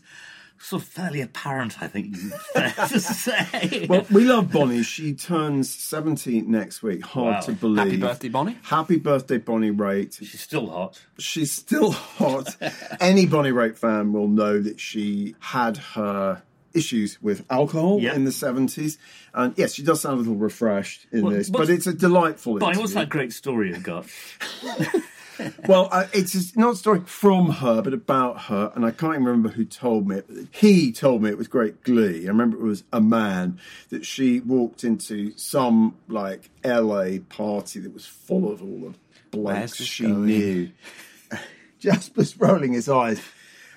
Speaker 2: sort of fairly apparent, I think, fair to say.
Speaker 1: Well, we love Bonnie. She turns 70 next week. Hard
Speaker 2: Wow.
Speaker 1: to believe.
Speaker 7: Happy birthday, Bonnie.
Speaker 1: Happy birthday, Bonnie Raitt.
Speaker 2: She's still hot.
Speaker 1: She's still hot. Any Bonnie Raitt fan will know that she had her issues with alcohol
Speaker 2: Yeah.
Speaker 1: in the 70s. And yes, she does sound a little refreshed in
Speaker 2: Well,
Speaker 1: this, but it's a delightful
Speaker 2: Bonnie, what's
Speaker 1: interview.
Speaker 2: that great story you got?
Speaker 1: Well, uh, it's not a story from her, but about her, and I can't even remember who told me it. He told me it was great glee. I remember it was a man that she walked into some like LA party that was full of all the blokes she
Speaker 7: going?
Speaker 1: knew. Jasper's rolling his eyes,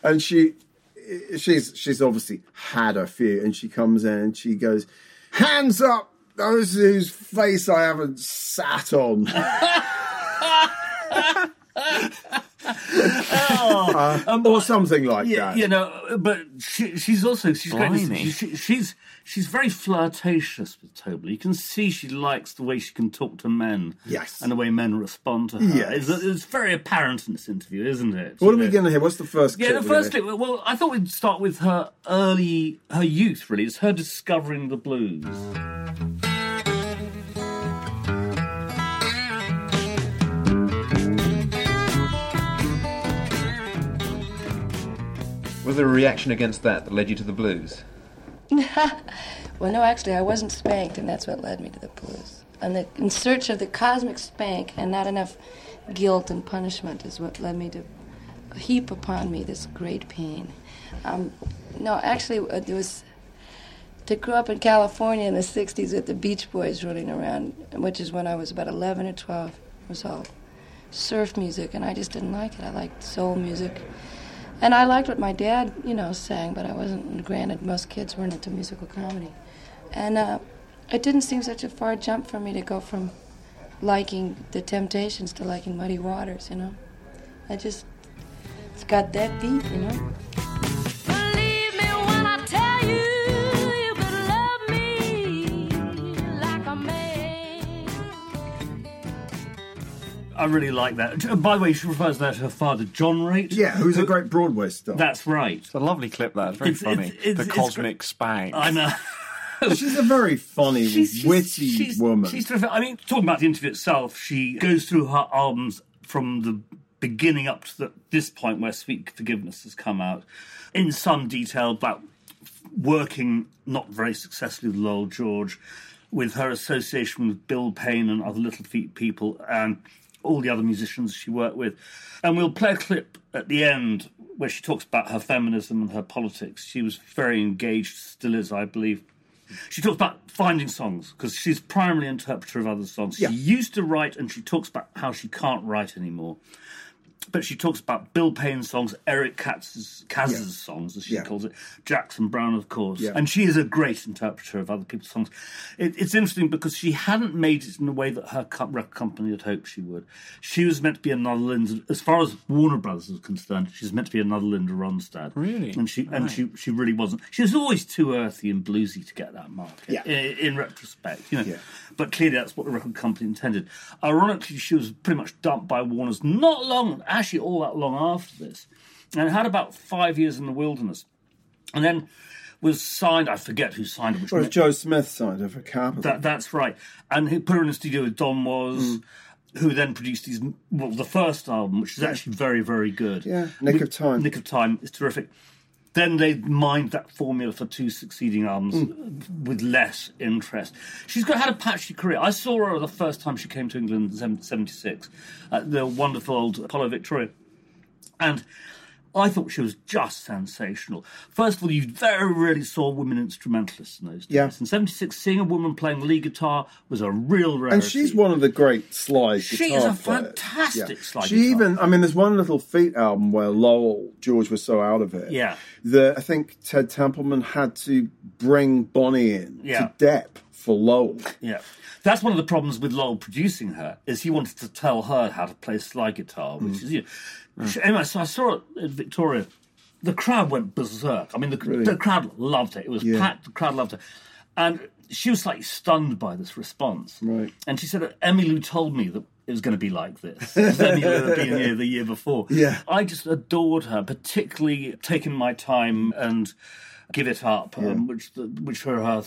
Speaker 1: and she, she's she's obviously had a few, and she comes in and she goes, "Hands up, those whose face I haven't sat on." Oh. Um, or something like
Speaker 2: Yeah,
Speaker 1: that.
Speaker 2: you know, but she, she's also she's great.
Speaker 7: Blimey.
Speaker 2: She, she's she's very flirtatious with Tobler. You can see she likes the way she can talk to men.
Speaker 1: Yes.
Speaker 2: and the way men respond to her.
Speaker 1: Yes.
Speaker 2: It's, it's very apparent in this interview, isn't it?
Speaker 1: What are
Speaker 2: You
Speaker 1: we going to hear? What's the first?
Speaker 2: Yeah,
Speaker 1: clip
Speaker 2: the first clip. Well, I thought we'd start with her early, her youth. Really, it's her discovering the blues.
Speaker 8: Was there a reaction against that that led you to the blues?
Speaker 9: Well, no, actually, I wasn't spanked, and that's what led me to the blues. And the, in search of the cosmic spank and not enough guilt and punishment is what led me to heap upon me this great pain. Um, no, actually, uh, it was to grow up in California in the 60s with the Beach Boys running around, which is when I was about 11 or 12. It was all surf music, and I just didn't like it. I liked soul music. And I liked what my dad, you know, sang, but I wasn't, granted, most kids weren't into musical comedy. And uh, it didn't seem such a far jump for me to go from liking the Temptations to liking Muddy Waters, you know? I just, it's got that beat, you know?
Speaker 6: I
Speaker 2: really like that. By the way, she refers there to her father, John Raitt.
Speaker 1: Yeah, who's a great Broadway star.
Speaker 2: That's right.
Speaker 7: It's a lovely clip. That it's very
Speaker 2: It's-
Speaker 7: funny.
Speaker 2: it's- it's-
Speaker 7: the
Speaker 2: it's
Speaker 7: cosmic spank.
Speaker 2: I know.
Speaker 1: She's a very funny,
Speaker 2: she's, she's-
Speaker 1: witty
Speaker 2: she's-
Speaker 1: woman.
Speaker 2: She's terrific. I mean, talking about the interview itself, she goes through her albums from the beginning up to the, this point where Sweet Forgiveness has come out in some detail about working not very successfully with Lowell George, with her association with Bill Payne and other Little Feat people, and all the other musicians she worked with. And we'll play a clip at the end where she talks about her feminism and her politics. She was very engaged, still is, I believe. She talks about finding songs because she's primarily interpreter of other songs.
Speaker 1: Yeah.
Speaker 2: She used to write, and she talks about how she can't write anymore. But she talks about Bill Payne's songs, Eric Katz's, Kaz's
Speaker 1: Yeah.
Speaker 2: songs, as she
Speaker 1: Yeah.
Speaker 2: calls it, Jackson Browne, of course.
Speaker 1: Yeah.
Speaker 2: And she is a great interpreter of other people's songs. It, it's interesting because she hadn't made it in the way that her co- record company had hoped she would. She was meant to be another Linda, as far as Warner Brothers is concerned, she's meant to be another Linda Ronstadt.
Speaker 7: Really?
Speaker 2: And she and she she really wasn't. She was always too earthy and bluesy to get that market.
Speaker 1: Yeah.
Speaker 2: In, in retrospect, you know.
Speaker 1: Yeah.
Speaker 2: But clearly, that's what the record company intended. Ironically, she was pretty much dumped by Warner's not long, actually, all that long after this, and had about five years in the wilderness, and then was signed. I forget who signed her. Which
Speaker 1: Whereas
Speaker 2: ma-
Speaker 1: Joe Smith signed her for Capitol.
Speaker 2: that, that's right. And he put her in the studio with Don Was, hmm. who then produced his well, the first album, which is actually very, very good.
Speaker 1: Yeah, Nick of Time.
Speaker 2: Nick of Time is terrific. Then they mined that formula for two succeeding albums mm. with less interest. She's got had a patchy career. I saw her the first time she came to England in '76 at the wonderful old Apollo Victoria, and I thought she was just sensational. First of all, you very rarely saw women instrumentalists in those days.
Speaker 1: Yeah.
Speaker 2: In '76, seeing a woman playing lead guitar was a real rarity.
Speaker 1: and she's one of the great slide
Speaker 2: She is a
Speaker 1: players.
Speaker 2: fantastic slide
Speaker 1: She
Speaker 2: guitar.
Speaker 1: even, I mean, there's one little feat album where Lowell George was so out of it.
Speaker 2: Yeah.
Speaker 1: that I think Ted Templeman had to bring Bonnie in
Speaker 2: Yeah.
Speaker 1: to Depp for Lowell.
Speaker 2: Yeah, that's one of the problems with Lowell producing her is he wanted to tell her how to play slide guitar, which is you. Know, she- Anyway, so I saw it at Victoria. The crowd went berserk. I mean, the, the crowd loved it. It was
Speaker 1: Yeah.
Speaker 2: packed. The crowd loved it, and she was like stunned by this response.
Speaker 1: Right.
Speaker 2: And she said, "Emmylou told me that." It was going to be like this. Emmylou had been here the year before.
Speaker 1: Yeah.
Speaker 2: I just adored her, particularly taking my time and give it up, um, which the, which were her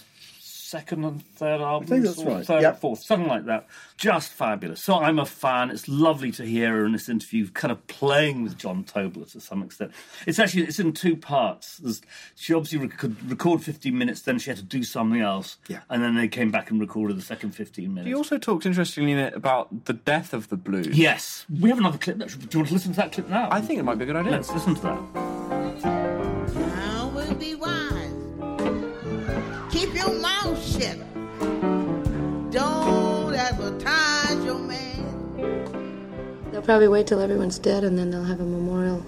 Speaker 2: second and third albums,
Speaker 1: think that's
Speaker 2: or
Speaker 1: right.
Speaker 2: third
Speaker 1: Yeah.
Speaker 2: and fourth, something like that. Just fabulous. So I'm a fan. It's lovely to hear her in this interview, kind of playing with John Tobler to some extent. It's actually it's in two parts. There's, she obviously rec- could record 15 minutes, then she had to do something else,
Speaker 1: Yeah.
Speaker 2: and then they came back and recorded the second 15 minutes.
Speaker 7: He also talks interestingly in it about the death of the blues.
Speaker 2: Yes, we have another clip. Do you want to listen to that clip now?
Speaker 7: I think it might be a good idea.
Speaker 2: Let's listen to that.
Speaker 10: Now will be wise. Keep your mouth Don't advertise your man.
Speaker 9: They'll probably wait till everyone's dead and then they'll have a memorial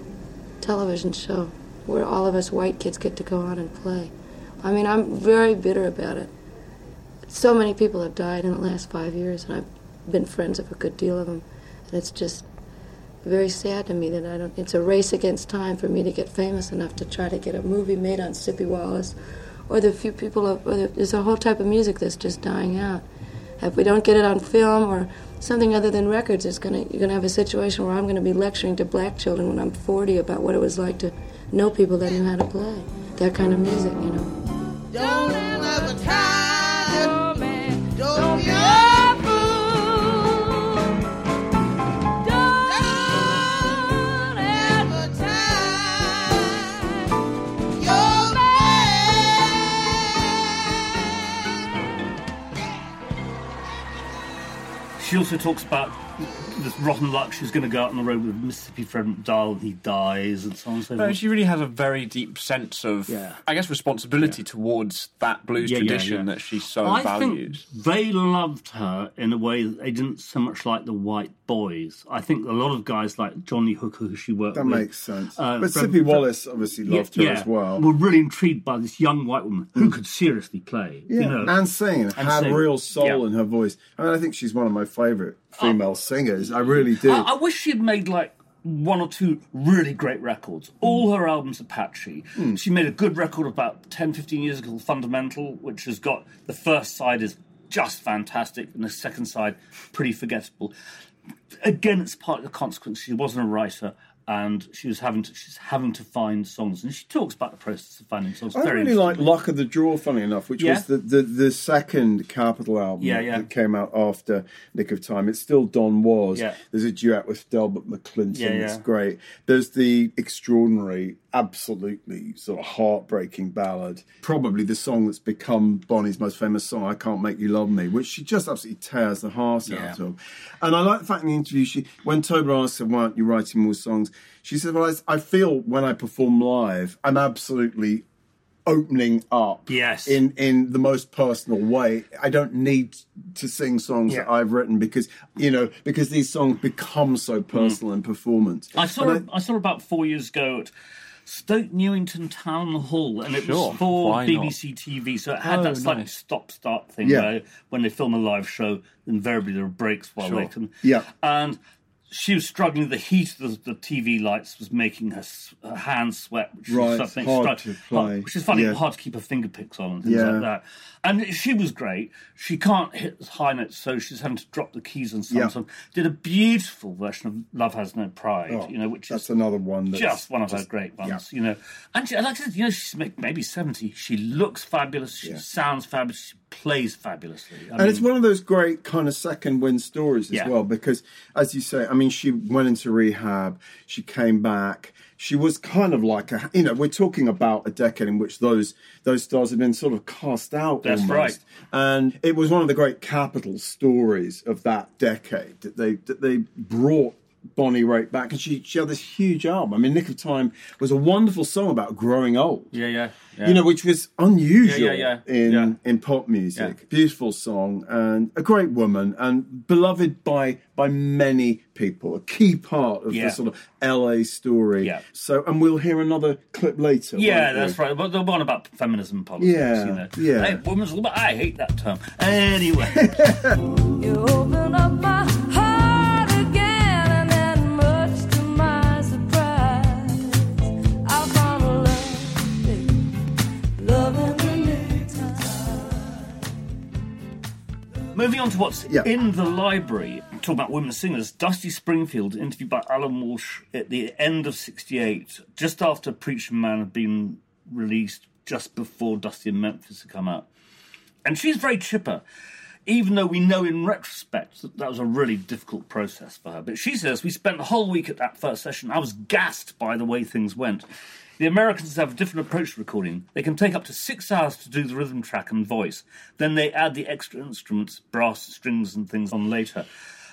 Speaker 9: television show where all of us white kids get to go on and play. I mean, I'm very bitter about it. So many people have died in the last five years, and I've been friends of a good deal of them. And it's just very sad to me that I don't. It's a race against time for me to get famous enough to try to get a movie made on Sippie Wallace, or the few people. Of, or the, there's a whole type of music that's just dying out. If we don't get it on film or something other than records, it's gonna you're gonna have a situation where I'm gonna be lecturing to black children when I'm 40 about what it was like to know people that knew how to play that kind of music, you know.
Speaker 10: Don't advertise. Don't
Speaker 2: She also talks about this rotten luck. She's going to go out on the road with Mississippi Fred McDowell and he dies and so on and so
Speaker 7: No,
Speaker 2: forth.
Speaker 7: she really has a very deep sense of,
Speaker 2: Yeah.
Speaker 7: I guess, responsibility towards that blues
Speaker 2: Yeah, yeah,
Speaker 7: tradition
Speaker 2: yeah.
Speaker 7: that she so
Speaker 2: I
Speaker 7: values.
Speaker 2: think they loved her in a way that they didn't so much like the white boys. I think a lot of guys like Johnny Hooker, who she worked
Speaker 1: That
Speaker 2: with,
Speaker 1: makes sense.
Speaker 2: uh,
Speaker 1: but
Speaker 2: Fred-
Speaker 1: Sippie Wallace obviously loved her as well.
Speaker 2: Were really intrigued by this young white woman who could seriously play.
Speaker 1: Yeah,
Speaker 2: you know,
Speaker 1: and sing
Speaker 2: And
Speaker 1: had
Speaker 2: sing.
Speaker 1: real soul
Speaker 2: Yeah.
Speaker 1: in her voice. I mean, I think she's one of my favourite female singers. I really do.
Speaker 2: I, I wish she'd made like one or two really great records. All her albums are patchy.
Speaker 1: Hmm.
Speaker 2: She made a good record about 10, 15 years ago called Fundamental, which has got the first side is just fantastic and the second side pretty forgettable. Again, it's part of the consequence. She wasn't a writer. And she was having to she's having to find songs, and she talks about the process of finding songs.
Speaker 1: I really like. Luck of the Draw, funny enough, which
Speaker 2: Yeah.
Speaker 1: was the, the, the second Capitol album
Speaker 2: Yeah, yeah.
Speaker 1: that came out after Nick of Time. It's still Don Was.
Speaker 2: Yeah.
Speaker 1: There's a duet with Delbert McClinton.
Speaker 2: Yeah,
Speaker 1: It's great. There's the extraordinary, absolutely sort of heartbreaking ballad. Probably the song that's become Bonnie's most famous song, I Can't Make You Love Me, which she just absolutely tears the heart out of. And I like the fact in the interview, she when Tobler asked her, why aren't you writing more songs? She said, well, I, I feel when I perform live, I'm absolutely opening up
Speaker 2: Yes.
Speaker 1: in in the most personal way i don't need to sing songs that i've written because you know because these songs become so hmm. personal in performance
Speaker 2: I saw her, I saw about four years ago at Stoke Newington Town Hall, and it
Speaker 7: Sure,
Speaker 2: was for? BBC TV, so it had
Speaker 7: Oh,
Speaker 2: that slight
Speaker 7: nice.
Speaker 2: stop-start thing
Speaker 1: Yeah.
Speaker 2: where when they film a live show, invariably there are breaks while
Speaker 7: Sure.
Speaker 2: they can.
Speaker 1: Yeah.
Speaker 2: and. She was struggling. The heat of the, the TV lights was making her, her hands sweat, which
Speaker 1: Right,
Speaker 2: is something
Speaker 1: hard
Speaker 2: stru-
Speaker 1: to play.
Speaker 2: Which is funny,
Speaker 1: Yeah.
Speaker 2: hard to keep her finger picks on and things
Speaker 1: Yeah.
Speaker 2: like that. And she was great. She can't hit high notes, so she's having to drop the keys on some
Speaker 1: Yeah.
Speaker 2: song. Did a beautiful version of "Love Has No Pride,"
Speaker 1: Oh,
Speaker 2: you know, which
Speaker 1: that's
Speaker 2: is
Speaker 1: another one that's
Speaker 2: just one of her great ones, you know. And she, like I said, you know, she's maybe seventy. She looks fabulous. She sounds fabulous. She plays fabulously. I
Speaker 1: and it's one of those great kind of second win stories as
Speaker 2: Yeah.
Speaker 1: well because as you say i mean she went into rehab she came back she was kind of like a you know we're talking about a decade in which those those stars had been sort of cast out
Speaker 2: That's
Speaker 1: almost.
Speaker 2: right.
Speaker 1: and it was one of the great Capitol stories of that decade that they that they brought Bonnie wrote back, and she she had this huge album. I mean, "Nick of Time" was a wonderful song about growing old
Speaker 2: yeah, yeah, yeah.
Speaker 1: you know, which was unusual
Speaker 2: Yeah, yeah, yeah.
Speaker 1: in
Speaker 2: Yeah.
Speaker 1: in pop music.
Speaker 2: Yeah.
Speaker 1: Beautiful song and a great woman and beloved by by many people. A key part of
Speaker 2: Yeah.
Speaker 1: the sort of LA story.
Speaker 2: Yeah.
Speaker 1: So, and we'll hear another clip later.
Speaker 2: Yeah,
Speaker 1: won't we?
Speaker 2: that's right. But the one about feminism and politics,
Speaker 1: Yeah,
Speaker 2: you know.
Speaker 1: yeah.
Speaker 2: Hey, women's but I hate that term. Anyway, moving on to what's
Speaker 1: Yeah.
Speaker 2: in the library. Talking about women singers, Dusty Springfield, interviewed by Alan Walsh at the end of '68, just after Preacher Man had been released, just before Dusty in Memphis had come out, and she's very chipper. Even though we know in retrospect that that was a really difficult process for her. But she says, We spent the whole week at that first session. I was gassed by the way things went. The Americans have a different approach to recording. They can take up to six hours to do the rhythm track and voice. Then they add the extra instruments, brass, strings, and things on later.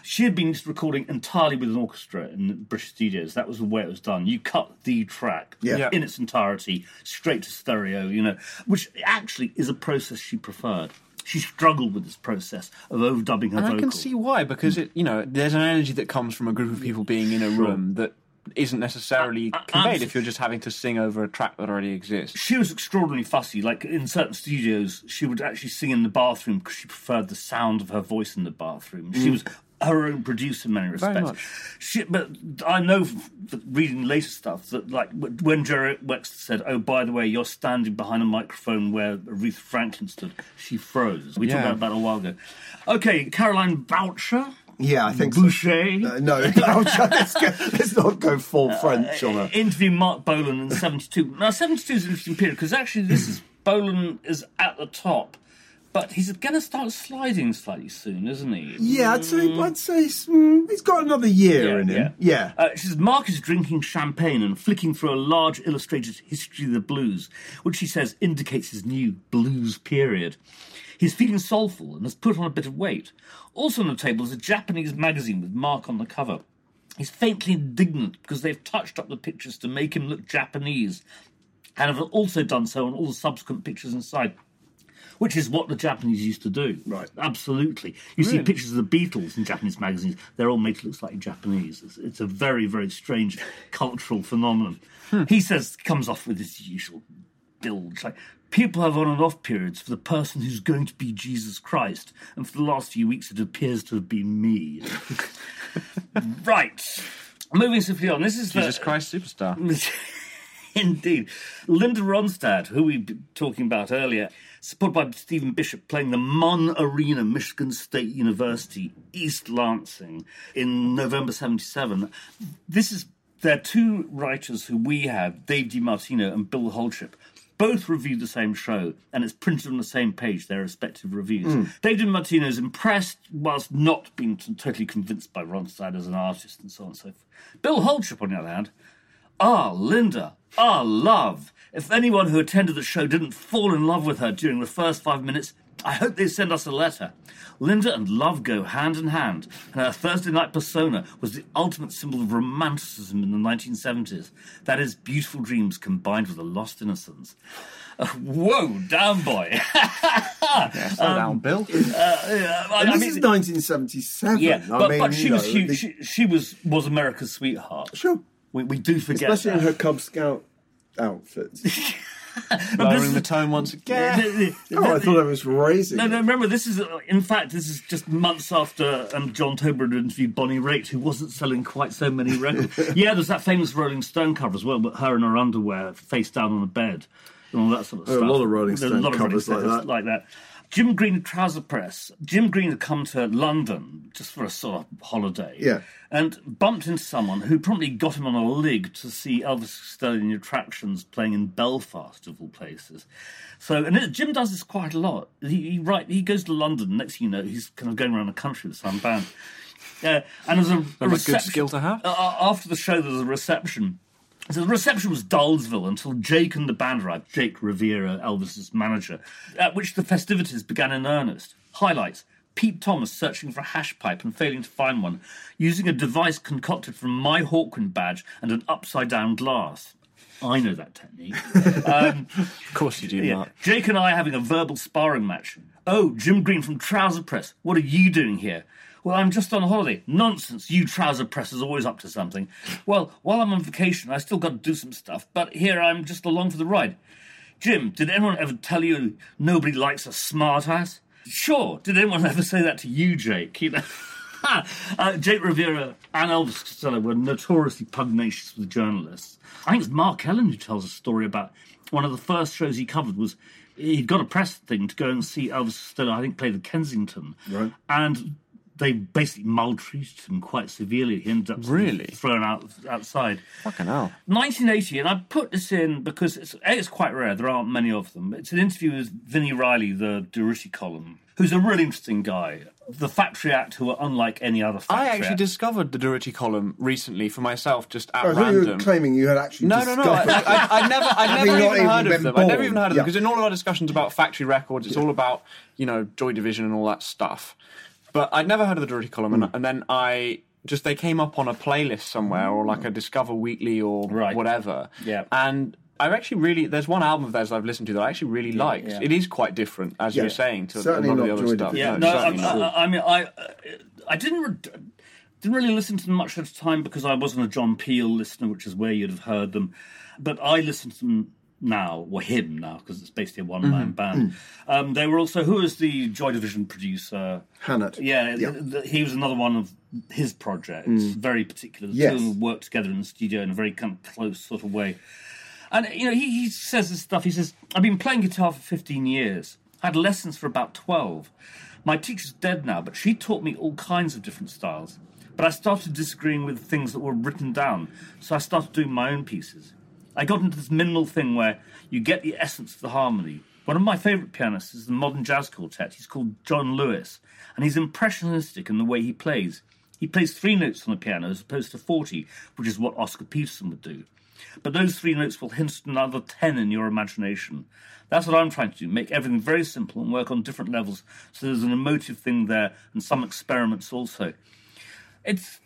Speaker 2: She had been recording entirely with an orchestra in British studios. That was the way it was done. You cut the track
Speaker 1: Yeah.
Speaker 7: Yeah.
Speaker 2: in its entirety straight to stereo, you know, which actually is a process she preferred. She struggled with this process of overdubbing her
Speaker 7: And I can see why, because it, you know, there's an energy that comes from a group of people being in a room that isn't necessarily
Speaker 2: Uh,
Speaker 7: conveyed if you're just having to sing over a track that already exists.
Speaker 2: she was extraordinarily fussy. Like in certain studios, she would actually sing in the bathroom because she preferred the sound of her voice in the bathroom. She was her own producer in many respects.
Speaker 7: much.
Speaker 2: She, but I know, reading later stuff, that like when Jerry Wexler said, "Oh, by the way, you're standing behind a microphone where Aretha Franklin stood," she froze. We talked about that a while ago. Okay, Caroline Boucher.
Speaker 1: Yeah, I think so.
Speaker 2: Boucher.
Speaker 1: Uh, no, let's, go, let's not go full French on her.
Speaker 2: interview Marc Bolan in 72. Now, 72 is an interesting period because actually this is Bolan is at the top, but he's going to start sliding slightly soon, isn't he?
Speaker 1: Yeah, I'd say I'd say mm, he's got another year
Speaker 2: Yeah,
Speaker 1: in him. Yeah.
Speaker 2: Uh, she says Mark is drinking champagne and flicking through a large illustrated history of the blues, which she says indicates his new blues period. He's feeling soulful and has put on a bit of weight. Also on the table is a Japanese magazine with Marc on the cover. He's faintly indignant because they've touched up the pictures to make him look Japanese, and have also done so on all the subsequent pictures inside. Which is what the Japanese used to do.
Speaker 1: Right.
Speaker 2: Absolutely. You see pictures of the Beatles in Japanese magazines, they're all made to look slightly Japanese. It's, it's a very, very strange cultural phenomenon. Hmm. He says, comes off with his usual bilge. Like, people have on and off periods for the person who's going to be Jesus Christ, and for the last few weeks it appears to have been me. right. Moving swiftly on. This is the-
Speaker 7: Jesus Christ Superstar.
Speaker 2: Indeed. Linda Ronstadt, who we were talking about earlier, supported by Stephen Bishop, playing the Munn Arena, Michigan State University, East Lansing, in November 77. This is, they're two writers who we have, Dave DiMartino and Bill Holdship. Both review the same show, and it's printed on the same page, their respective reviews. Dave DiMartino is impressed, whilst not being t- totally convinced by Ronstadt as an artist, and so on and so forth. Bill Holdship, on the other hand, Ah, Linda. Ah, love. If anyone who attended the show didn't fall in love with her during the first five minutes, I hope they send us a letter. Linda and love go hand in hand, and her Thursday night persona was the ultimate symbol of romanticism in the 1970s. That is, beautiful dreams combined with a lost innocence. Uh, whoa, down boy.
Speaker 7: Slow down, Bill.
Speaker 2: I- I
Speaker 1: And this
Speaker 2: mean-
Speaker 1: is 1977.
Speaker 2: yeah,
Speaker 1: I
Speaker 2: but,
Speaker 1: mean,
Speaker 2: but she was
Speaker 1: know,
Speaker 2: huge. She, she was was America's sweetheart.
Speaker 1: Sure.
Speaker 2: We, we do forget
Speaker 1: Especially in her Cub Scout outfits.
Speaker 7: Lowering the tone once again.
Speaker 1: oh, I thought I was raising.
Speaker 2: No, no. Remember, this is uh, in fact this is just months after um, John Tobler had interviewed Bonnie Raitt, who wasn't selling quite so many records. yeah, there's that famous Rolling Stone cover as well, but her in her underwear, face down on a bed, and all that sort of
Speaker 1: There are a
Speaker 2: stuff.
Speaker 1: lot of Rolling
Speaker 2: There's
Speaker 1: Stone
Speaker 2: a lot of Rolling
Speaker 1: covers like
Speaker 2: Stones
Speaker 1: that.
Speaker 2: like that. Jim Green Trouser Press. Jim Green had come to London just for a sort of holiday.
Speaker 1: Yeah.
Speaker 2: And bumped into someone who promptly got him on a lig to see Elvis Costello in attractions playing in Belfast, of all places. So, and it, Jim does this quite a lot. He, he right, he goes to London. Next thing you know, he's kind of going around the country with some band. Uh, and there's a, a
Speaker 7: a good skill to have.
Speaker 2: Uh, after the show, there's a reception. So the reception was Dullsville until Jake and the band arrived. Jake Riviera, Elvis's manager, at which the festivities began in earnest. Highlights: Pete Thomas searching for a hash pipe and failing to find one, using a device concocted from my Hawkwind badge and an upside-down glass. I know that technique.
Speaker 7: Um, of course you do,
Speaker 2: Yeah.
Speaker 7: Mark.
Speaker 2: Jake and I are having a verbal sparring match. Oh, Jim Green from Trouser Press, what are you doing here? Well, I'm just on holiday. Nonsense, you Trouser Press is always up to something. Well, while I'm on vacation, I still got to do some stuff, but here I'm just along for the ride. Jim, did anyone ever tell you nobody likes a smartass? Sure. Did anyone ever say that to you, Jake? You know. uh, Jake Riviera and Elvis Costello were notoriously pugnacious with journalists. I think it's Mark Ellen who tells a story about one of the first shows he covered was he'd got a press thing to go and see Elvis Costello, I think, play the Kensington.
Speaker 1: Right.
Speaker 2: And they basically maltreated him quite severely. He ended up
Speaker 7: Really?
Speaker 2: thrown out outside.
Speaker 7: Fucking hell.
Speaker 2: 1980, and I put this in because it's, A, it's quite rare. There aren't many of them. It's an interview with Vini Reilly, the Durutti column, who's a really interesting guy. The Factory Act, who are unlike any other Factory
Speaker 7: I actually
Speaker 2: Act.
Speaker 7: discovered the Durutti column recently for myself, just at
Speaker 1: Oh, I thought you were
Speaker 7: random.
Speaker 1: claiming you had actually
Speaker 7: No, no, no. I,
Speaker 1: discovered-
Speaker 7: I, I, I never, I never
Speaker 1: not
Speaker 7: even
Speaker 1: even
Speaker 7: heard of
Speaker 1: been
Speaker 7: them. I never even heard of them because in all of our discussions about factory records, it's all about you know Joy Division and all that stuff. But I'd never heard of the Durutti column,
Speaker 1: Hmm.
Speaker 7: and, and then I just they came up on a playlist somewhere or like a Discover Weekly or
Speaker 2: Right.
Speaker 7: whatever.
Speaker 2: Yeah.
Speaker 7: and. I've actually really there's one album of theirs I've listened to that I actually really liked.
Speaker 2: yeah.
Speaker 7: It is quite different, as you
Speaker 1: Yeah.
Speaker 7: were saying, to
Speaker 1: Certainly
Speaker 7: a lot of
Speaker 1: not
Speaker 7: the other
Speaker 1: Joy
Speaker 7: stuff.
Speaker 1: Division.
Speaker 2: Yeah,
Speaker 7: No,
Speaker 2: no, I,
Speaker 7: certainly not.
Speaker 2: I, I mean, I, I didn't, re- didn't really listen to them much at the time because I wasn't a John Peel listener, which is where you'd have heard them. But I listened to them now, or him now, because it's basically a one-man mm-hmm. band. Mm. Um, they were also who was the Joy Division producer?
Speaker 1: Hannett.
Speaker 2: Yeah,
Speaker 1: Yeah.
Speaker 2: th- th- he was another one of his projects. Mm. Very particular. The
Speaker 1: Yes.
Speaker 2: two of them worked together in the studio in a very kind of close sort of way. And you know, he, he says this stuff. He says, "I've been playing guitar for 15 years. I had lessons for about 12. My teacher's dead now, but she taught me all kinds of different styles. But I started disagreeing with things that were written down, so I started doing my own pieces. I got into this minimal thing where you get the essence of the harmony. One of my favourite pianists is the modern jazz quartet. He's called John Lewis, and he's impressionistic in the way he plays. He plays three notes on the piano as opposed to 40, which is what Oscar Peterson would do. But those three notes will hint at another 10 in your imagination. That's what I'm trying to do make everything very simple and work on different levels so there's an emotive thing there and some experiments also. It's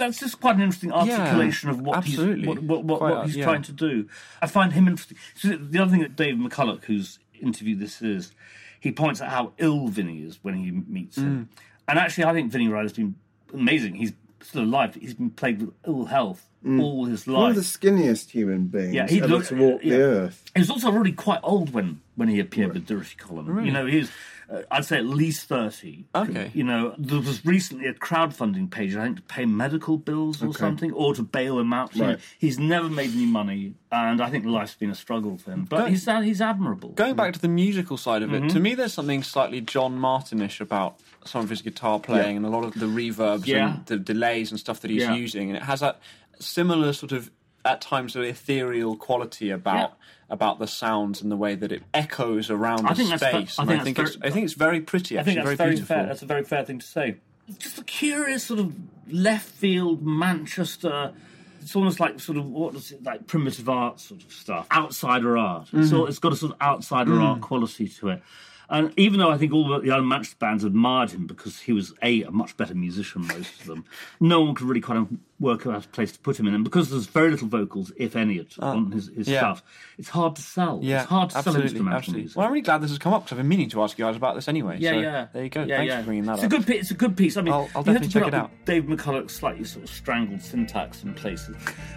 Speaker 2: that's just quite an interesting articulation of what he's, what, what, what,
Speaker 7: Quite,
Speaker 2: what he's
Speaker 7: yeah.
Speaker 2: trying to do. I find him interesting. So the other thing that Dave McCullough, who's interviewed this, is he points out how ill Vini is when he meets him.
Speaker 7: Mm.
Speaker 2: And actually, I think Vini Reilly's been amazing. He's still alive. He's been plagued with ill health all his life.
Speaker 1: Mm. One of the skinniest human beings
Speaker 2: Yeah, he
Speaker 1: ever
Speaker 2: looked-
Speaker 1: to walk
Speaker 2: yeah.
Speaker 1: the earth.
Speaker 2: He was also already quite old when, when he appeared with Durutti Column. You know, he was, uh, I'd say, at least 30.
Speaker 7: Okay.
Speaker 2: You know, there was recently a crowdfunding page, I think, to pay medical bills or something, or to bail him out.
Speaker 1: Right.
Speaker 2: he's never made any money, and I think life's been a struggle for him. But
Speaker 7: Go-
Speaker 2: he's, he's admirable.
Speaker 7: Going back to the musical side of it,
Speaker 2: Mm-hmm.
Speaker 7: to me, there's something slightly John Martynish about some of his guitar playing and a lot of the reverbs
Speaker 2: Yeah.
Speaker 7: and the delays and stuff that he's
Speaker 2: Yeah.
Speaker 7: using, and it has that similar sort of at times of ethereal quality about about the sounds and the way that it echoes around
Speaker 2: I
Speaker 7: the
Speaker 2: think fa-
Speaker 7: space.
Speaker 2: I think
Speaker 7: I think
Speaker 2: very-
Speaker 7: I think it's very pretty.
Speaker 2: I
Speaker 7: Actually,
Speaker 2: think that's
Speaker 7: very,
Speaker 2: very fair. That's a very fair thing to say. Just a curious sort of left field Manchester. It's almost like sort of what is it like primitive art sort of stuff, outsider art.
Speaker 7: Mm-hmm.
Speaker 2: So it's got a sort of outsider
Speaker 7: Mm.
Speaker 2: art quality to it. And even though I think all the, the unmatched bands admired him because he was a, a much better musician, most of them, no one could really kind of work out a place to put him in. And because there's very little vocals, if any, at- ah, on his, his
Speaker 7: yeah.
Speaker 2: stuff, it's hard to sell.
Speaker 7: Yeah,
Speaker 2: it's hard to
Speaker 7: absolutely,
Speaker 2: sell instrumental
Speaker 7: absolutely.
Speaker 2: music.
Speaker 7: Well, I'm really glad this has come up because I've been meaning to ask you guys about this anyway.
Speaker 2: Yeah,
Speaker 7: so
Speaker 2: yeah.
Speaker 7: There you go.
Speaker 2: Yeah,
Speaker 7: Thanks
Speaker 2: yeah.
Speaker 7: for bringing that
Speaker 2: it's
Speaker 7: up.
Speaker 2: A good, pi- it's a good piece. I mean,
Speaker 7: I'll- I'll
Speaker 2: you have
Speaker 7: definitely
Speaker 2: to
Speaker 7: check
Speaker 2: put
Speaker 7: it
Speaker 2: up
Speaker 7: out.
Speaker 2: Dave McCullough's slightly sort of strangled syntax in places,